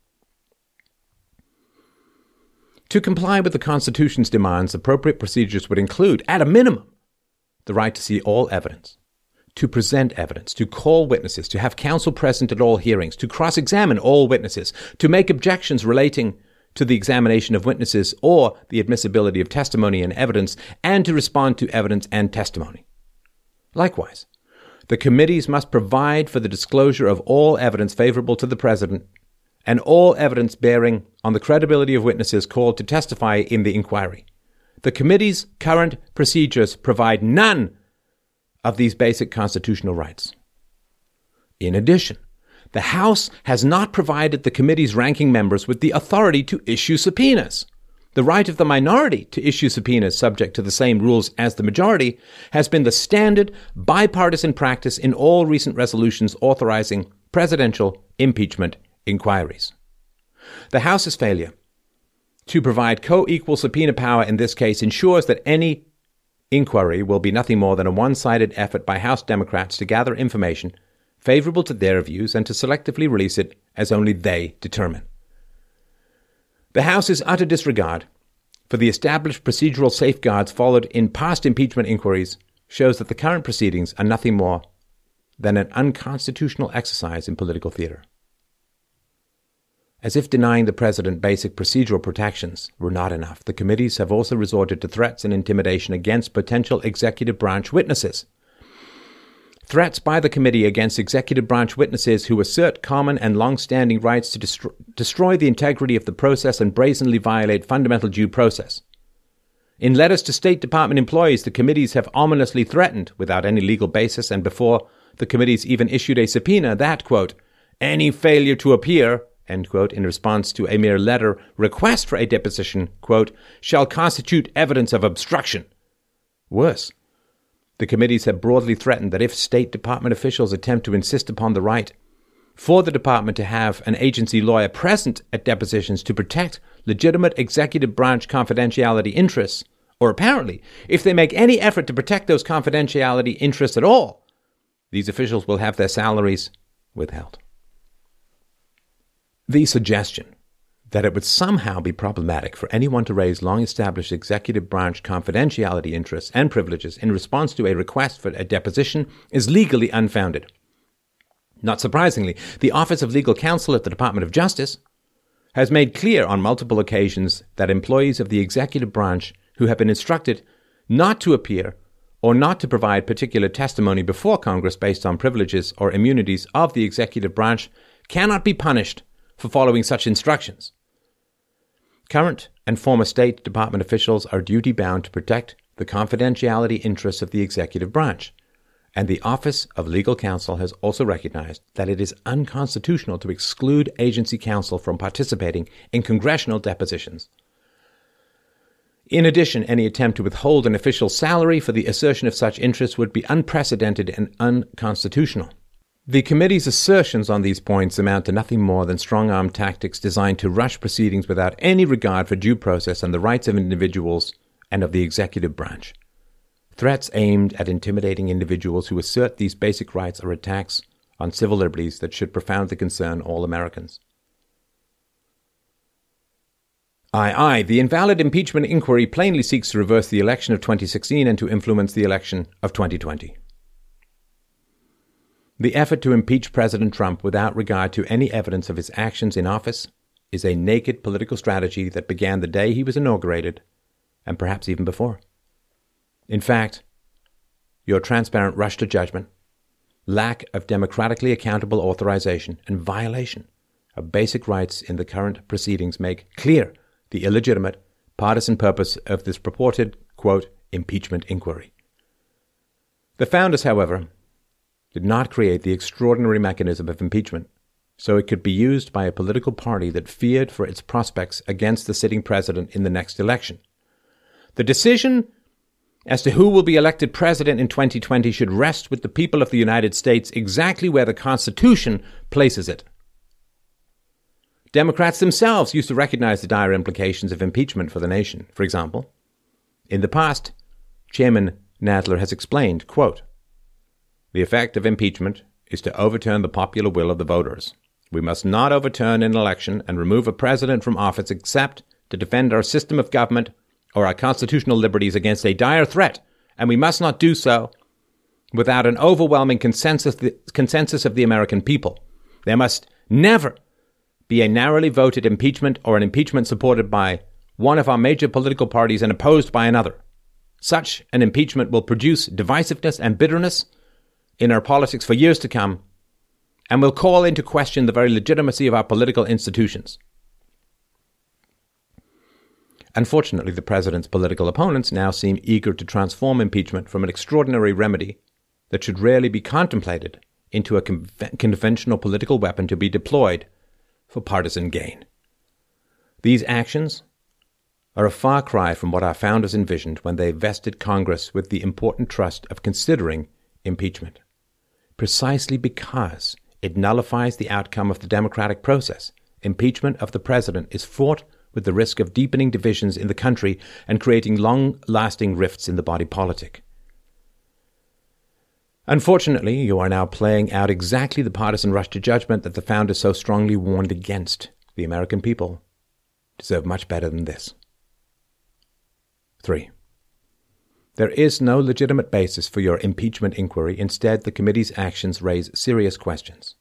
To comply with the Constitution's demands, appropriate procedures would include, at a minimum, the right to see all evidence, to present evidence, to call witnesses, to have counsel present at all hearings, to cross examine all witnesses, to make objections relating to the examination of witnesses or the admissibility of testimony and evidence, and to respond to evidence and testimony. Likewise, the committees must provide for the disclosure of all evidence favorable to the President and all evidence bearing on the credibility of witnesses called to testify in the inquiry. The committee's current procedures provide none of these basic constitutional rights. In addition, the House has not provided the committee's ranking members with the authority to issue subpoenas. The right of the minority to issue subpoenas subject to the same rules as the majority has been the standard bipartisan practice in all recent resolutions authorizing presidential impeachment inquiries. The House's failure to provide co equal subpoena power in this case ensures that any inquiry will be nothing more than a one sided effort by House Democrats to gather information favorable to their views and to selectively release it as only they determine. The House's utter disregard for the established procedural safeguards followed in past impeachment inquiries shows that the current proceedings are nothing more than an unconstitutional exercise in political theater. As if denying the president basic procedural protections were not enough, the committees have also resorted to threats and intimidation against potential executive branch witnesses. Threats by the committee against executive branch witnesses who assert common and long standing rights to destro- destroy the integrity of the process and brazenly violate fundamental due process. In letters to State Department employees, the committees have ominously threatened, without any legal basis and before the committees even issued a subpoena, that, quote, any failure to appear, end quote, in response to a mere letter request for a deposition, quote, shall constitute evidence of obstruction. Worse, the committees have broadly threatened that if State Department officials attempt to insist upon the right for the department to have an agency lawyer present at depositions to protect legitimate executive branch confidentiality interests, or apparently, if they make any effort to protect those confidentiality interests at all, these officials will have their salaries withheld. The suggestion that it would somehow be problematic for anyone to raise long established executive branch confidentiality interests and privileges in response to a request for a deposition is legally unfounded. Not surprisingly, the Office of Legal Counsel at the Department of Justice has made clear on multiple occasions that employees of the executive branch who have been instructed not to appear or not to provide particular testimony before Congress based on privileges or immunities of the executive branch cannot be punished for following such instructions. Current and former State Department officials are duty bound to protect the confidentiality interests of the executive branch and the Office of Legal Counsel has also recognized that it is unconstitutional to exclude agency counsel from participating in congressional depositions. In addition, any attempt to withhold an official's salary for the assertion of such interests would be unprecedented and unconstitutional. The committee's assertions on these points amount to nothing more than strong arm tactics designed to rush proceedings without any regard for due process and the rights of individuals and of the executive branch. Threats aimed at intimidating individuals who assert these basic rights are attacks on civil liberties that should profoundly concern all Americans. Aye, aye, the invalid impeachment inquiry plainly seeks to reverse the election of 2016 and to influence the election of 2020. The effort to impeach President Trump without regard to any evidence of his actions in office is a naked political strategy that began the day he was inaugurated, and perhaps even before. In fact, your transparent rush to judgment, lack of democratically accountable authorization, and violation of basic rights in the current proceedings make clear the illegitimate, partisan purpose of this purported, quote, impeachment inquiry. The founders, however, did not create the extraordinary mechanism of impeachment so it could be used by a political party that feared for its prospects against the sitting president in the next election. The decision as to who will be elected president in 2020 should rest with the people of the United States exactly where the Constitution places it. Democrats themselves used to recognize the dire implications of impeachment for the nation. For example, in the past, Chairman Nadler has explained, quote, The effect of impeachment is to overturn the popular will of the voters. We must not overturn an election and remove a president from office except to defend our system of government or our constitutional liberties against a dire threat, and we must not do so without an overwhelming consensus, consensus of the American people. There must never be a narrowly voted impeachment or an impeachment supported by one of our major political parties and opposed by another. Such an impeachment will produce divisiveness and bitterness in our politics for years to come and will call into question the very legitimacy of our political institutions. Unfortunately, the president's political opponents now seem eager to transform impeachment from an extraordinary remedy that should rarely be contemplated into a con- conventional political weapon to be deployed for partisan gain. These actions are a far cry from what our founders envisioned when they vested Congress with the important trust of considering impeachment, precisely because it nullifies the outcome of the democratic process. Impeachment of the president is fought with the risk of deepening divisions in the country and creating long lasting rifts in the body politic. Unfortunately, you are now playing out exactly the partisan rush to judgment that the founders so strongly warned against. The American people deserve much better than this. 3. There is no legitimate basis for your impeachment inquiry. Instead, the committee's actions raise serious questions.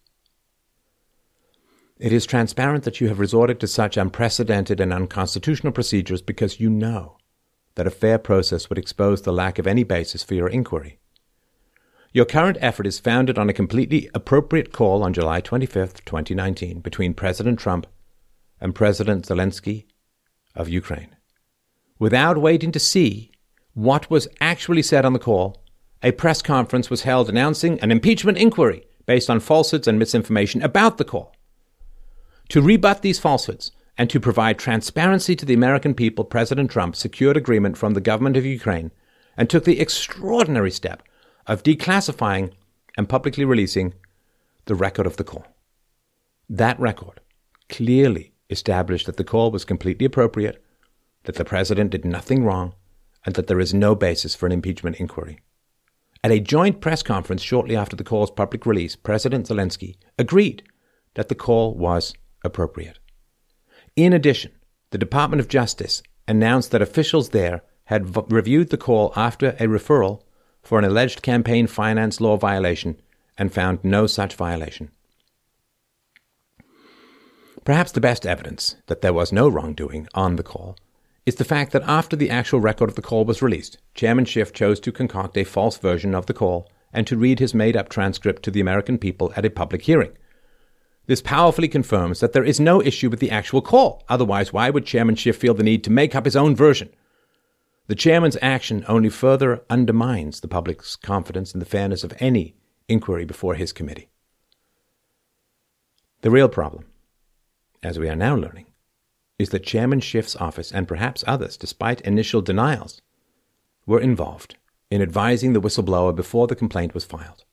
It is transparent that you have resorted to such unprecedented and unconstitutional procedures because you know that a fair process would expose the lack of any basis for your inquiry. Your current effort is founded on a completely appropriate call on July 25, 2019, between President Trump and President Zelensky of Ukraine. Without waiting to see what was actually said on the call, a press conference was held announcing an impeachment inquiry based on falsehoods and misinformation about the call. To rebut these falsehoods and to provide transparency to the American people, President Trump secured agreement from the government of Ukraine and took the extraordinary step of declassifying and publicly releasing the record of the call. That record clearly established that the call was completely appropriate, that the president did nothing wrong, and that there is no basis for an impeachment inquiry. At a joint press conference shortly after the call's public release, President Zelensky agreed that the call was appropriate. In addition, the Department of Justice announced that officials there had v- reviewed the call after a referral for an alleged campaign finance law violation and found no such violation. Perhaps the best evidence that there was no wrongdoing on the call is the fact that after the actual record of the call was released, Chairman Schiff chose to concoct a false version of the call and to read his made up transcript to the American people at a public hearing. This powerfully confirms that there is no issue with the actual call. Otherwise, why would Chairman Schiff feel the need to make up his own version? The chairman's action only further undermines the public's confidence in the fairness of any inquiry before his committee. The real problem, as we are now learning, is that Chairman Schiff's office and perhaps others, despite initial denials, were involved in advising the whistleblower before the complaint was filed.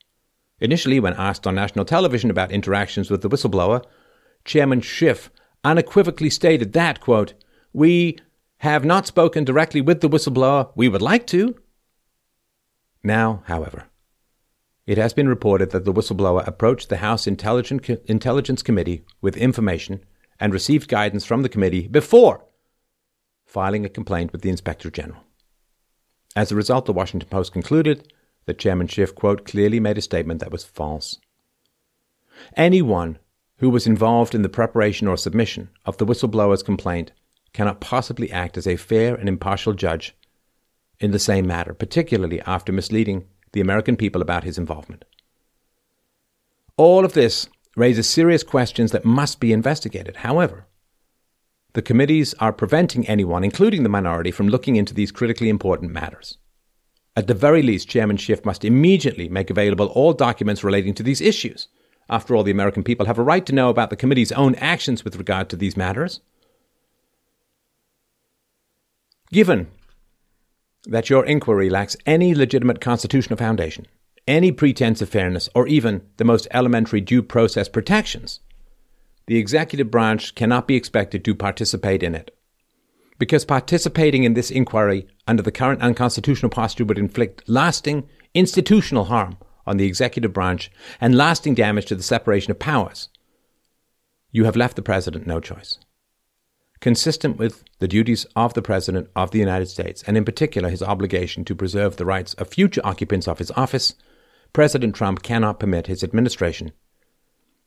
Initially, when asked on national television about interactions with the whistleblower, Chairman Schiff unequivocally stated that, quote, we have not spoken directly with the whistleblower. We would like to. Now, however, it has been reported that the whistleblower approached the House Intelligence Committee with information and received guidance from the committee before filing a complaint with the Inspector General. As a result, the Washington Post concluded that Chairman Schiff, quote, clearly made a statement that was false. Anyone who was involved in the preparation or submission of the whistleblower's complaint cannot possibly act as a fair and impartial judge in the same matter, particularly after misleading the American people about his involvement. All of this raises serious questions that must be investigated. However, the committees are preventing anyone, including the minority, from looking into these critically important matters. At the very least, Chairman Schiff must immediately make available all documents relating to these issues. After all, the American people have a right to know about the committee's own actions with regard to these matters. Given that your inquiry lacks any legitimate constitutional foundation, any pretense of fairness, or even the most elementary due process protections, the executive branch cannot be expected to participate in it. Because participating in this inquiry under the current unconstitutional posture would inflict lasting institutional harm on the executive branch and lasting damage to the separation of powers. You have left the president no choice consistent with the duties of the President of the United States, and in particular his obligation to preserve the rights of future occupants of his office, President Trump cannot permit his administration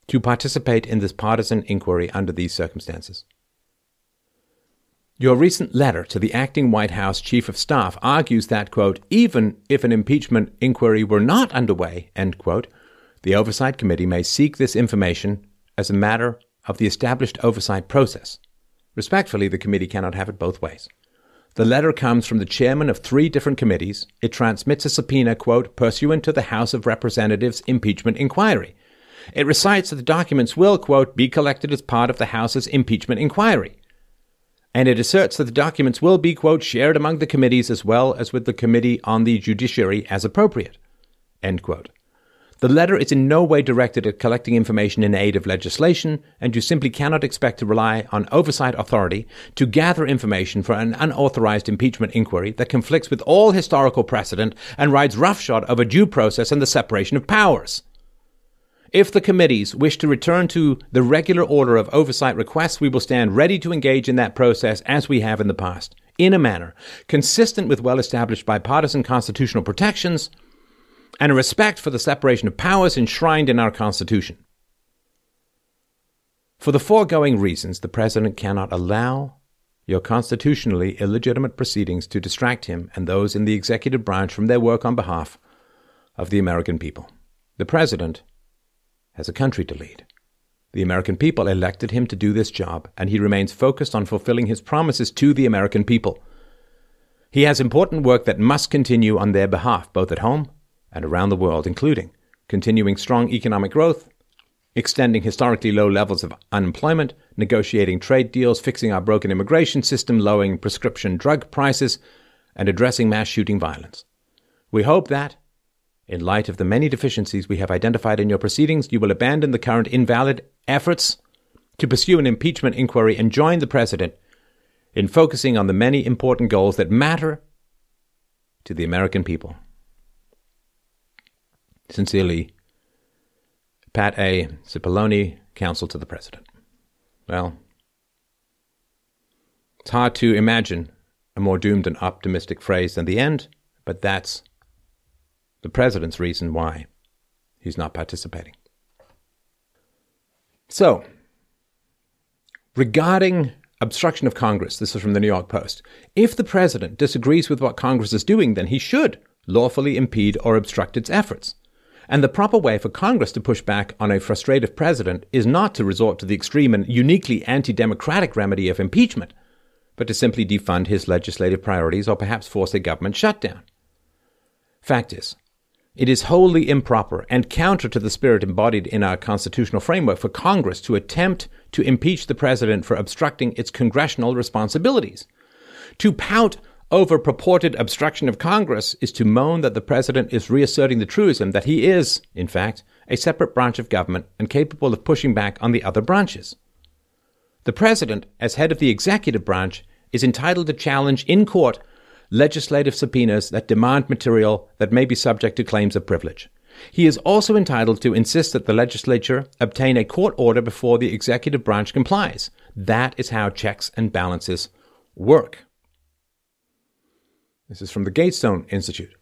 to participate in this partisan inquiry under these circumstances. Your recent letter to the acting White House Chief of Staff argues that, quote, even if an impeachment inquiry were not underway, end quote, the Oversight Committee may seek this information as a matter of the established oversight process. Respectfully, the committee cannot have it both ways. The letter comes from the chairman of three different committees. It transmits a subpoena, quote, pursuant to the House of Representatives impeachment inquiry. It recites that the documents will, quote, be collected as part of the House's impeachment inquiry. And it asserts that the documents will be, quote, shared among the committees as well as with the Committee on the Judiciary as appropriate, end quote. The letter is in no way directed at collecting information in aid of legislation, and you simply cannot expect to rely on oversight authority to gather information for an unauthorized impeachment inquiry that conflicts with all historical precedent and rides roughshod over due process and the separation of powers. If the committees wish to return to the regular order of oversight requests, we will stand ready to engage in that process as we have in the past, in a manner consistent with well established bipartisan constitutional protections and a respect for the separation of powers enshrined in our Constitution. For the foregoing reasons, the President cannot allow your constitutionally illegitimate proceedings to distract him and those in the executive branch from their work on behalf of the American people. The president has a country to lead. The American people elected him to do this job, and he remains focused on fulfilling his promises to the American people. He has important work that must continue on their behalf, both at home and around the world, including continuing strong economic growth, extending historically low levels of unemployment, negotiating trade deals, fixing our broken immigration system, lowering prescription drug prices, and addressing mass shooting violence. We hope that, in light of the many deficiencies we have identified in your proceedings, you will abandon the current invalid efforts to pursue an impeachment inquiry and join the President in focusing on the many important goals that matter to the American people. Sincerely, Pat A. Cipollone, counsel to the President. Well, it's hard to imagine a more doomed and optimistic phrase than the end, but that's the President's reason why he's not participating. So, regarding obstruction of Congress, this is from the New York Post. If the president disagrees with what Congress is doing, then he should lawfully impede or obstruct its efforts. And the proper way for Congress to push back on a frustrated president is not to resort to the extreme and uniquely anti democratic remedy of impeachment, but to simply defund his legislative priorities or perhaps force a government shutdown. Fact is, it is wholly improper and counter to the spirit embodied in our constitutional framework for Congress to attempt to impeach the president for obstructing its congressional responsibilities. To pout over purported obstruction of Congress is to moan that the president is reasserting the truism that he is, in fact, a separate branch of government and capable of pushing back on the other branches. The president, as head of the executive branch, is entitled to challenge in court legislative subpoenas that demand material that may be subject to claims of privilege. He is also entitled to insist that the legislature obtain a court order before the executive branch complies. That is how checks and balances work. This is from the Gatestone Institute.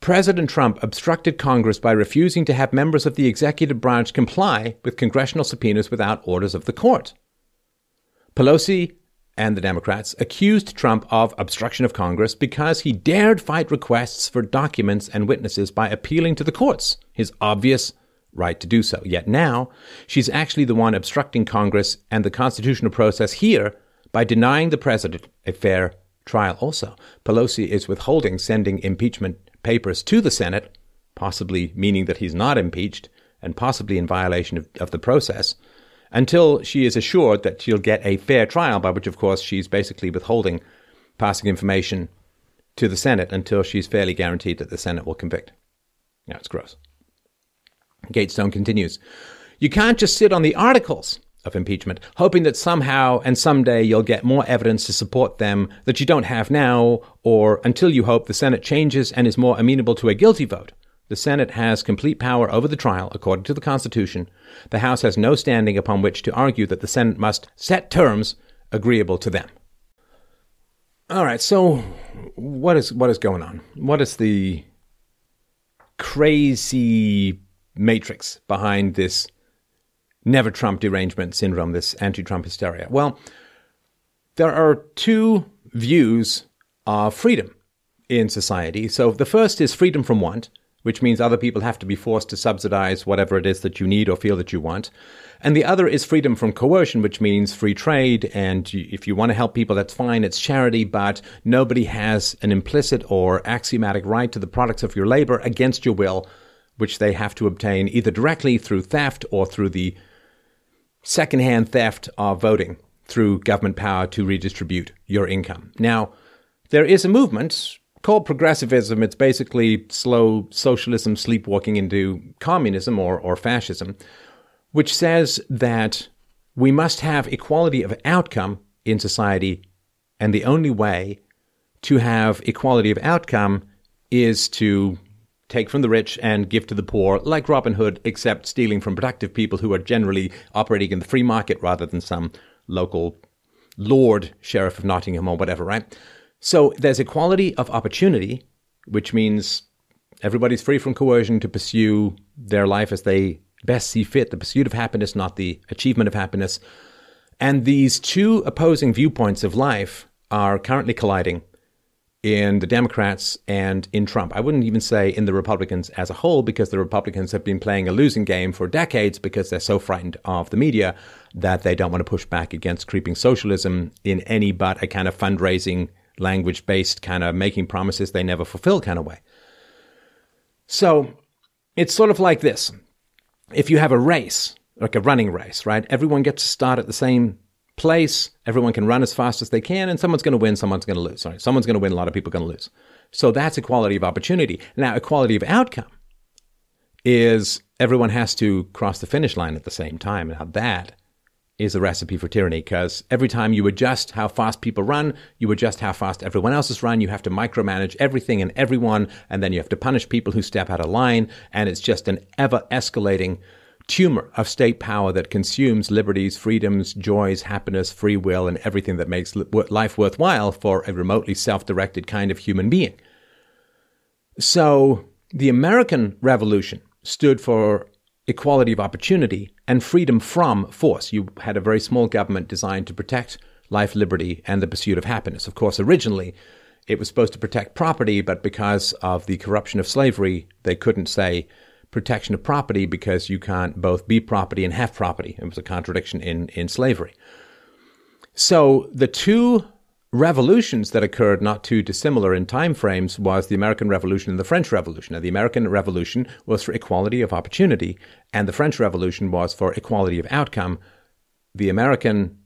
President Trump obstructed Congress by refusing to have members of the executive branch comply with congressional subpoenas without orders of the court. Pelosi and the Democrats accused Trump of obstruction of Congress because he dared fight requests for documents and witnesses by appealing to the courts, his obvious right to do so. Yet now, she's actually the one obstructing Congress and the constitutional process here by denying the president a fair trial also. Pelosi is withholding sending impeachment papers to the Senate, possibly meaning that he's not impeached and possibly in violation of, of the process until she is assured that she'll get a fair trial, by which, of course, she's basically withholding passing information to the Senate until she's fairly guaranteed that the Senate will convict. Now, it's gross. Gatestone continues You can't just sit on the articles of impeachment, hoping that somehow and someday you'll get more evidence to support them that you don't have now, or until you hope the Senate changes and is more amenable to a guilty vote. The Senate has complete power over the trial, according to the Constitution. The House has no standing upon which to argue that the Senate must set terms agreeable to them. All right, so what is what is going on? What is the crazy matrix behind this never Trump derangement syndrome, this anti-Trump hysteria? Well, there are two views of freedom in society. So the first is freedom from want, which means other people have to be forced to subsidize whatever it is that you need or feel that you want. And the other is freedom from coercion, which means free trade. And if you want to help people, that's fine. It's charity, but nobody has an implicit or axiomatic right to the products of your labor against your will, which they have to obtain either directly through theft or through the secondhand theft of voting through government power to redistribute your income. Now, there is a movement called progressivism. It's basically slow socialism sleepwalking into communism or, or fascism, which says that we must have equality of outcome in society, and the only way to have equality of outcome is to take from the rich and give to the poor, like Robin Hood, except stealing from productive people who are generally operating in the free market rather than some local lord, sheriff of Nottingham, or whatever, right? So there's equality of opportunity, which means everybody's free from coercion to pursue their life as they best see fit, the pursuit of happiness, not the achievement of happiness. And these two opposing viewpoints of life are currently colliding in the Democrats and in Trump. I wouldn't even say in the Republicans as a whole, because the Republicans have been playing a losing game for decades because they're so frightened of the media that they don't want to push back against creeping socialism in any but a kind of fundraising, language based kind of making promises they never fulfill kind of way. So it's sort of like this if you have a race, like a running race, right? Everyone gets to start at the same place. Everyone can run as fast as they can, and someone's going to win, someone's going to lose. Sorry, someone's going to win, a lot of people are going to lose. So that's equality of opportunity. Now, equality of outcome is everyone has to cross the finish line at the same time. Now, that is a recipe for tyranny because every time you adjust how fast people run, you adjust how fast everyone else is run. You have to micromanage everything and everyone, and then you have to punish people who step out of line. And it's just an ever escalating tumor of state power that consumes liberties, freedoms, joys, happiness, free will, and everything that makes life worthwhile for a remotely self directed kind of human being. So the American Revolution stood for equality of opportunity and freedom from force. You had a very small government designed to protect life, liberty, and the pursuit of happiness. Of course, originally it was supposed to protect property, but because of the corruption of slavery, they couldn't say protection of property because you can't both be property and have property. It was a contradiction in, in slavery. So the two revolutions that occurred not too dissimilar in time frames was the American Revolution and the French Revolution. Now, the American Revolution was for equality of opportunity, and the French Revolution was for equality of outcome. The American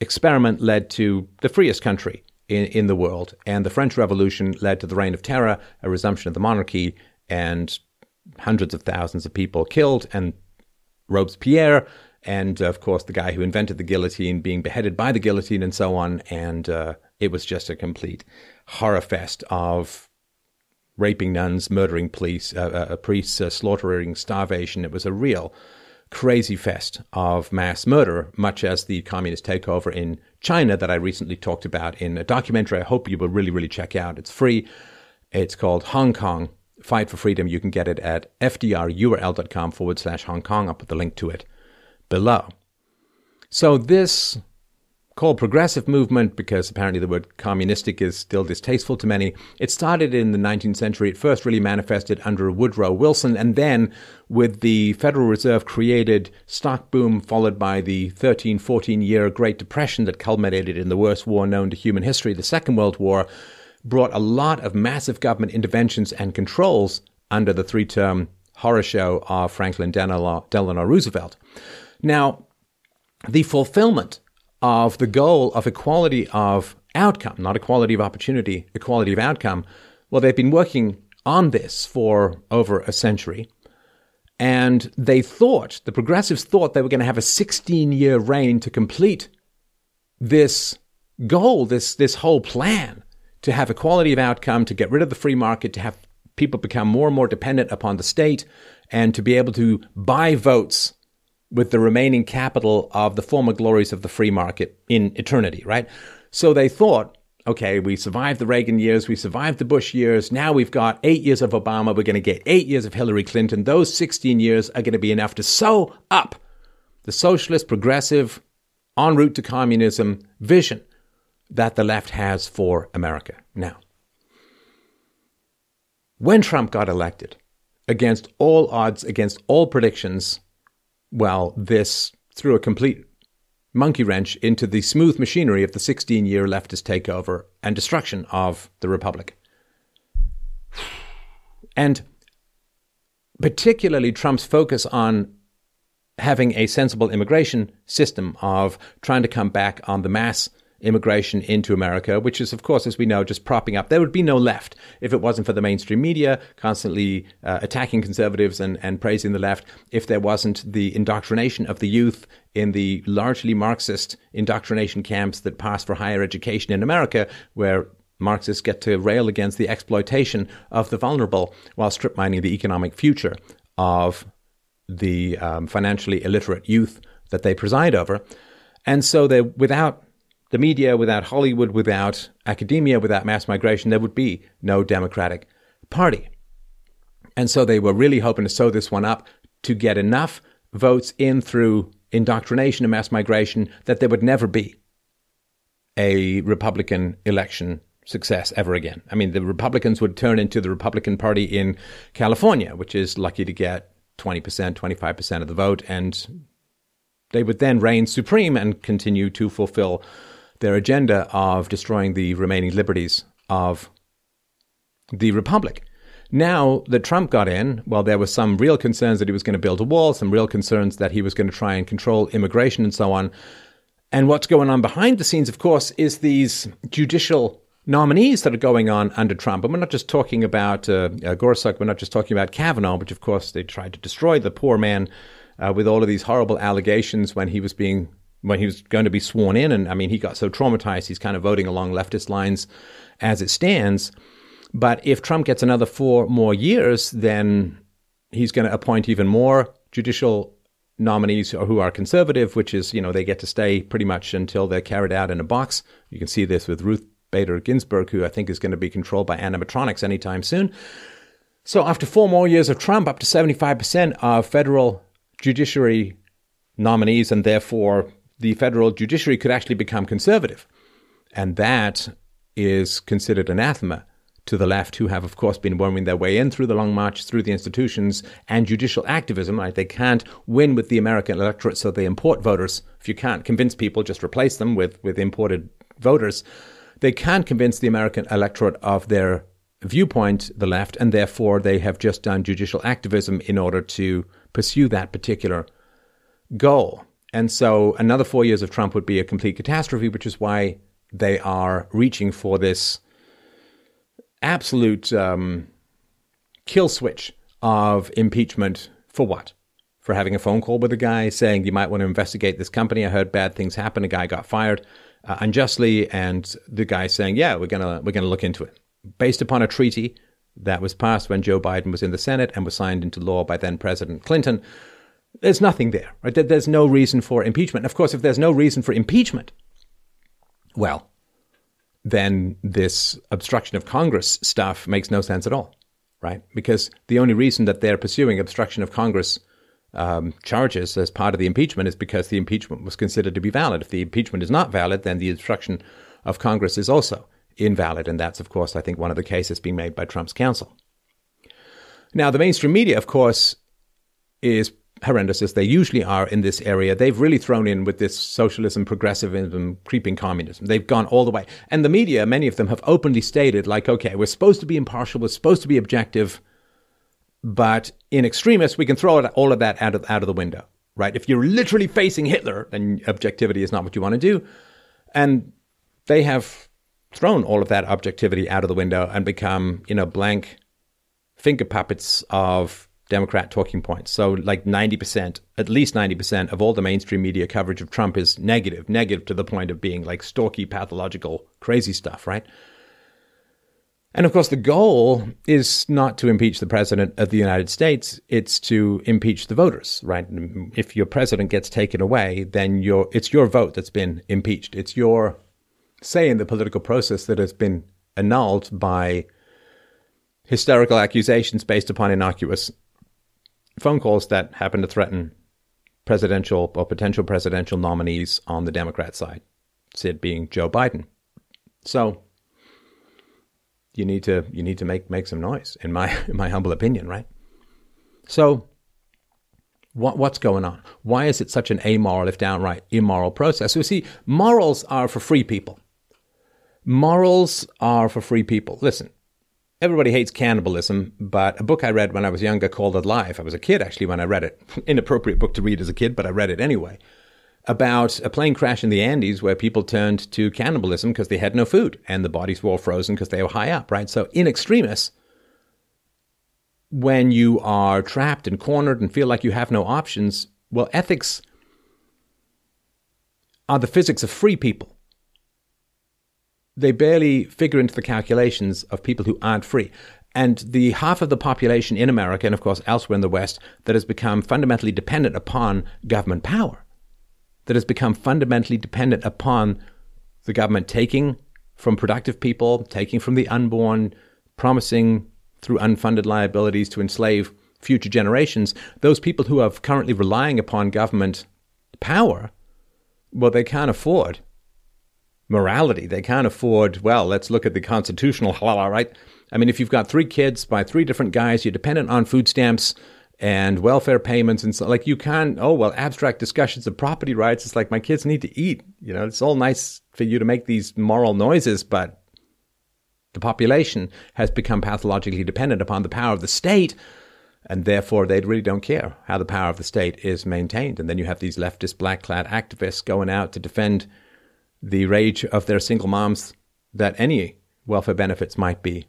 experiment led to the freest country in, in the world, and the French Revolution led to the reign of terror, a resumption of the monarchy, and hundreds of thousands of people killed, and Robespierre, and of course the guy who invented the guillotine being beheaded by the guillotine, and so on. And uh, it was just a complete horror fest of raping nuns, murdering police, uh, uh, priests, uh, slaughtering starvation. It was a real crazy fest of mass murder, much as the communist takeover in China that I recently talked about in a documentary I hope you will really, really check out. It's free. It's called Hong Kong Fight for Freedom. You can get it at fdrurl.com forward slash Hong Kong. I'll put the link to it below. So this called progressive movement because apparently the word communistic is still distasteful to many. It started in the 19th century. It first really manifested under Woodrow Wilson, and then with the Federal Reserve created stock boom, followed by the 13, 14 year Great Depression that culminated in the worst war known to human history, the Second World War brought a lot of massive government interventions and controls under the three term horror show of Franklin Delano Roosevelt. Now, the fulfillment of the goal of equality of outcome, not equality of opportunity, equality of outcome, well, they've been working on this for over a century. And they thought, the progressives thought they were going to have a 16 year reign to complete this goal, this, this whole plan to have equality of outcome, to get rid of the free market, to have people become more and more dependent upon the state, and to be able to buy votes with the remaining capital of the former glories of the free market in eternity, right? So they thought, okay, we survived the Reagan years, we survived the Bush years, now we've got eight years of Obama, we're going to get eight years of Hillary Clinton. Those 16 years are going to be enough to sew up the socialist, progressive, en route to communism vision that the left has for America now. When Trump got elected, against all odds, against all predictions, well, this threw a complete monkey wrench into the smooth machinery of the 16 year leftist takeover and destruction of the Republic. And particularly Trump's focus on having a sensible immigration system of trying to come back on the mass immigration into America, which is, of course, as we know, just propping up. There would be no left if it wasn't for the mainstream media constantly uh, attacking conservatives and, and praising the left, if there wasn't the indoctrination of the youth in the largely Marxist indoctrination camps that pass for higher education in America, where Marxists get to rail against the exploitation of the vulnerable while strip mining the economic future of the um, financially illiterate youth that they preside over. And so they without the media, without Hollywood, without academia, without mass migration, there would be no Democratic Party. And so they were really hoping to sew this one up to get enough votes in through indoctrination and mass migration that there would never be a Republican election success ever again. I mean, the Republicans would turn into the Republican Party in California, which is lucky to get 20%, 25% of the vote, and they would then reign supreme and continue to fulfill their agenda of destroying the remaining liberties of the Republic. Now that Trump got in, well, there were some real concerns that he was going to build a wall, some real concerns that he was going to try and control immigration and so on. And what's going on behind the scenes, of course, is these judicial nominees that are going on under Trump. And we're not just talking about uh, uh, Gorsuch, we're not just talking about Kavanaugh, which, of course, they tried to destroy the poor man uh, with all of these horrible allegations when he was being when he was going to be sworn in. And I mean, he got so traumatized, he's kind of voting along leftist lines as it stands. But if Trump gets another four more years, then he's going to appoint even more judicial nominees who are conservative, which is, you know, they get to stay pretty much until they're carried out in a box. You can see this with Ruth Bader Ginsburg, who I think is going to be controlled by animatronics anytime soon. So after four more years of Trump, up to 75% of federal judiciary nominees, and therefore the federal judiciary could actually become conservative. And that is considered anathema to the left, who have, of course, been worming their way in through the long march, through the institutions and judicial activism. Right? They can't win with the American electorate, so they import voters. If you can't convince people, just replace them with, with imported voters. They can't convince the American electorate of their viewpoint, the left, and therefore they have just done judicial activism in order to pursue that particular goal. And so another four years of Trump would be a complete catastrophe, which is why they are reaching for this absolute um, kill switch of impeachment for what? For having a phone call with a guy saying you might want to investigate this company. I heard bad things happen. A guy got fired uh, unjustly, and the guy saying, "Yeah, we're gonna we're gonna look into it," based upon a treaty that was passed when Joe Biden was in the Senate and was signed into law by then President Clinton. There's nothing there. Right? There's no reason for impeachment. Of course, if there's no reason for impeachment, well, then this obstruction of Congress stuff makes no sense at all, right? Because the only reason that they're pursuing obstruction of Congress um, charges as part of the impeachment is because the impeachment was considered to be valid. If the impeachment is not valid, then the obstruction of Congress is also invalid. And that's, of course, I think one of the cases being made by Trump's counsel. Now, the mainstream media, of course, is horrendous as they usually are in this area, they've really thrown in with this socialism, progressivism, creeping communism. They've gone all the way. And the media, many of them have openly stated, like, okay, we're supposed to be impartial, we're supposed to be objective, but in extremists, we can throw all of that out of, out of the window, right? If you're literally facing Hitler, then objectivity is not what you want to do. And they have thrown all of that objectivity out of the window and become, you know, blank finger puppets of Democrat talking points. So, like 90%, at least 90% of all the mainstream media coverage of Trump is negative, negative to the point of being like stalky, pathological, crazy stuff, right? And of course, the goal is not to impeach the president of the United States, it's to impeach the voters, right? If your president gets taken away, then your, it's your vote that's been impeached. It's your say in the political process that has been annulled by hysterical accusations based upon innocuous phone calls that happen to threaten presidential or potential presidential nominees on the Democrat side, Sid being Joe Biden. So you need to you need to make make some noise, in my *laughs* in my humble opinion, right? So what, what's going on? Why is it such an amoral, if downright immoral process? So, see, morals are for free people. Morals are for free people. Listen, Everybody hates cannibalism, but a book I read when I was younger called Alive. I was a kid actually when I read it. *laughs* Inappropriate book to read as a kid, but I read it anyway. About a plane crash in the Andes where people turned to cannibalism because they had no food and the bodies were all frozen because they were high up, right? So, in extremis, when you are trapped and cornered and feel like you have no options, well, ethics are the physics of free people they barely figure into the calculations of people who aren't free. And the half of the population in America, and of course elsewhere in the West, that has become fundamentally dependent upon government power, that has become fundamentally dependent upon the government taking from productive people, taking from the unborn, promising through unfunded liabilities to enslave future generations, those people who are currently relying upon government power, well, they can't afford morality. They can't afford, well, let's look at the constitutional *laughs* halal, right? I mean, if you've got three kids by three different guys, you're dependent on food stamps and welfare payments and so like you can't oh well abstract discussions of property rights it's like my kids need to eat you know it's all nice for you to make these moral noises but the population has become pathologically dependent upon the power of the state and therefore they really don't care how the power of the state is maintained and then you have these leftist black clad activists going out to defend the rage of their single moms that any welfare benefits might be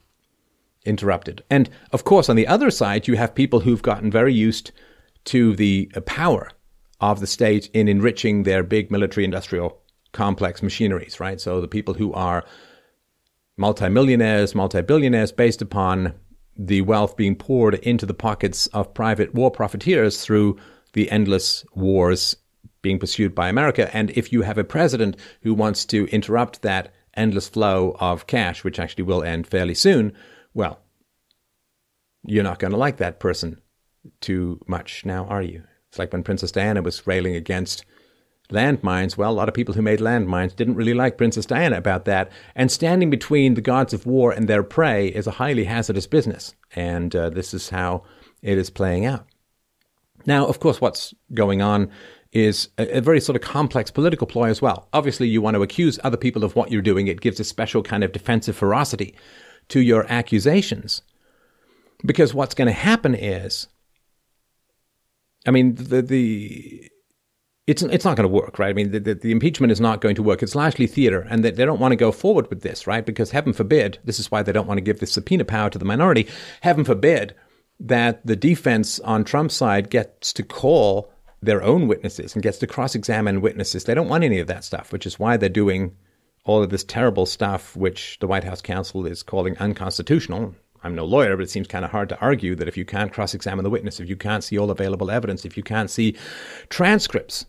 interrupted. And of course, on the other side, you have people who've gotten very used to the uh, power of the state in enriching their big military industrial complex machineries, right? So the people who are multimillionaires, multi-billionaires based upon the wealth being poured into the pockets of private war profiteers through the endless wars being pursued by America. And if you have a president who wants to interrupt that endless flow of cash, which actually will end fairly soon, well, you're not going to like that person too much now, are you? It's like when Princess Diana was railing against landmines. Well, a lot of people who made landmines didn't really like Princess Diana about that. And standing between the gods of war and their prey is a highly hazardous business. And uh, this is how it is playing out. Now, of course, what's going on is a, a, very sort of complex political ploy as well. Obviously, you want to accuse other people of what you're doing. It gives a special kind of defensive ferocity to your accusations. Because what's going to happen is, I mean, the, the it's it's not going to work, right? I mean, the, the, the, impeachment is not going to work. It's largely theater, and they, they don't want to go forward with this, right? Because heaven forbid, this is why they don't want to give this subpoena power to the minority. Heaven forbid that the defense on Trump's side gets to call their own witnesses and gets to cross-examine witnesses. They don't want any of that stuff, which is why they're doing all of this terrible stuff, which the White House counsel is calling unconstitutional. I'm no lawyer, but it seems kind of hard to argue that if you can't cross examine the witness, if you can't see all available evidence, if you can't see transcripts,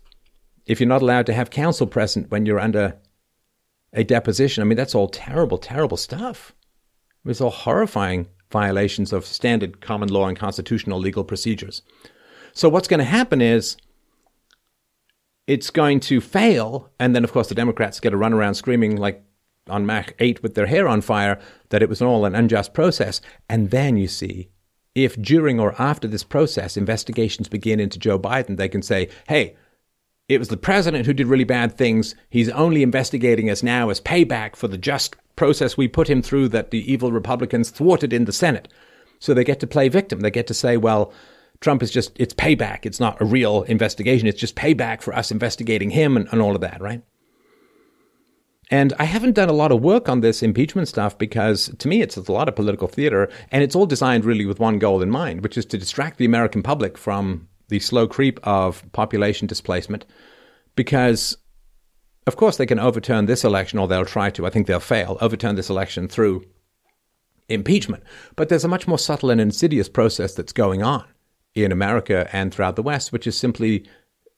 if you're not allowed to have counsel present when you're under a deposition, I mean, that's all terrible, terrible stuff. It's all horrifying violations of standard common law and constitutional legal procedures. So, what's going to happen is it's going to fail. And then, of course, the Democrats get to run around screaming like on Mach 8 with their hair on fire that it was all an unjust process. And then you see, if during or after this process investigations begin into Joe Biden, they can say, hey, it was the president who did really bad things. He's only investigating us now as payback for the just process we put him through that the evil Republicans thwarted in the Senate. So they get to play victim. They get to say, well, Trump is just, it's payback. It's not a real investigation. It's just payback for us investigating him and, and all of that, right? And I haven't done a lot of work on this impeachment stuff because to me it's a lot of political theater and it's all designed really with one goal in mind, which is to distract the American public from the slow creep of population displacement. Because, of course, they can overturn this election or they'll try to. I think they'll fail, overturn this election through impeachment. But there's a much more subtle and insidious process that's going on in America and throughout the West, which is simply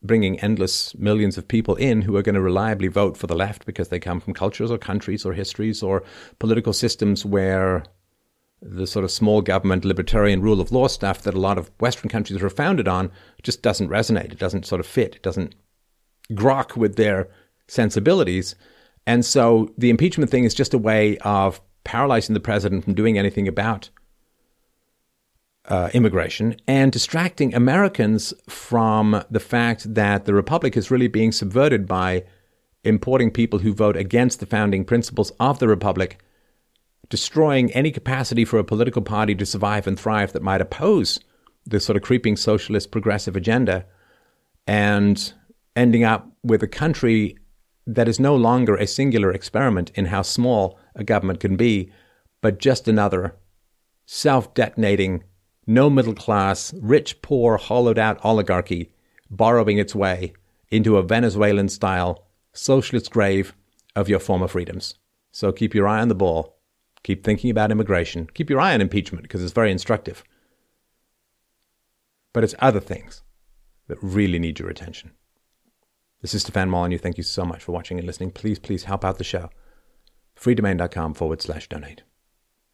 bringing endless millions of people in who are going to reliably vote for the left because they come from cultures or countries or histories or political systems where the sort of small government libertarian rule of law stuff that a lot of Western countries are founded on just doesn't resonate. It doesn't sort of fit. It doesn't grok with their sensibilities. And so the impeachment thing is just a way of paralyzing the president from doing anything about uh, immigration and distracting Americans from the fact that the republic is really being subverted by importing people who vote against the founding principles of the republic, destroying any capacity for a political party to survive and thrive that might oppose this sort of creeping socialist progressive agenda, and ending up with a country that is no longer a singular experiment in how small a government can be, but just another self detonating no middle class, rich, poor, hollowed out oligarchy borrowing its way into a Venezuelan style socialist grave of your former freedoms. So keep your eye on the ball. Keep thinking about immigration. Keep your eye on impeachment because it's very instructive. But it's other things that really need your attention. This is Stefan Molyneux. Thank you so much for watching and listening. Please, please help out the show. freedomain.com forward slash donate.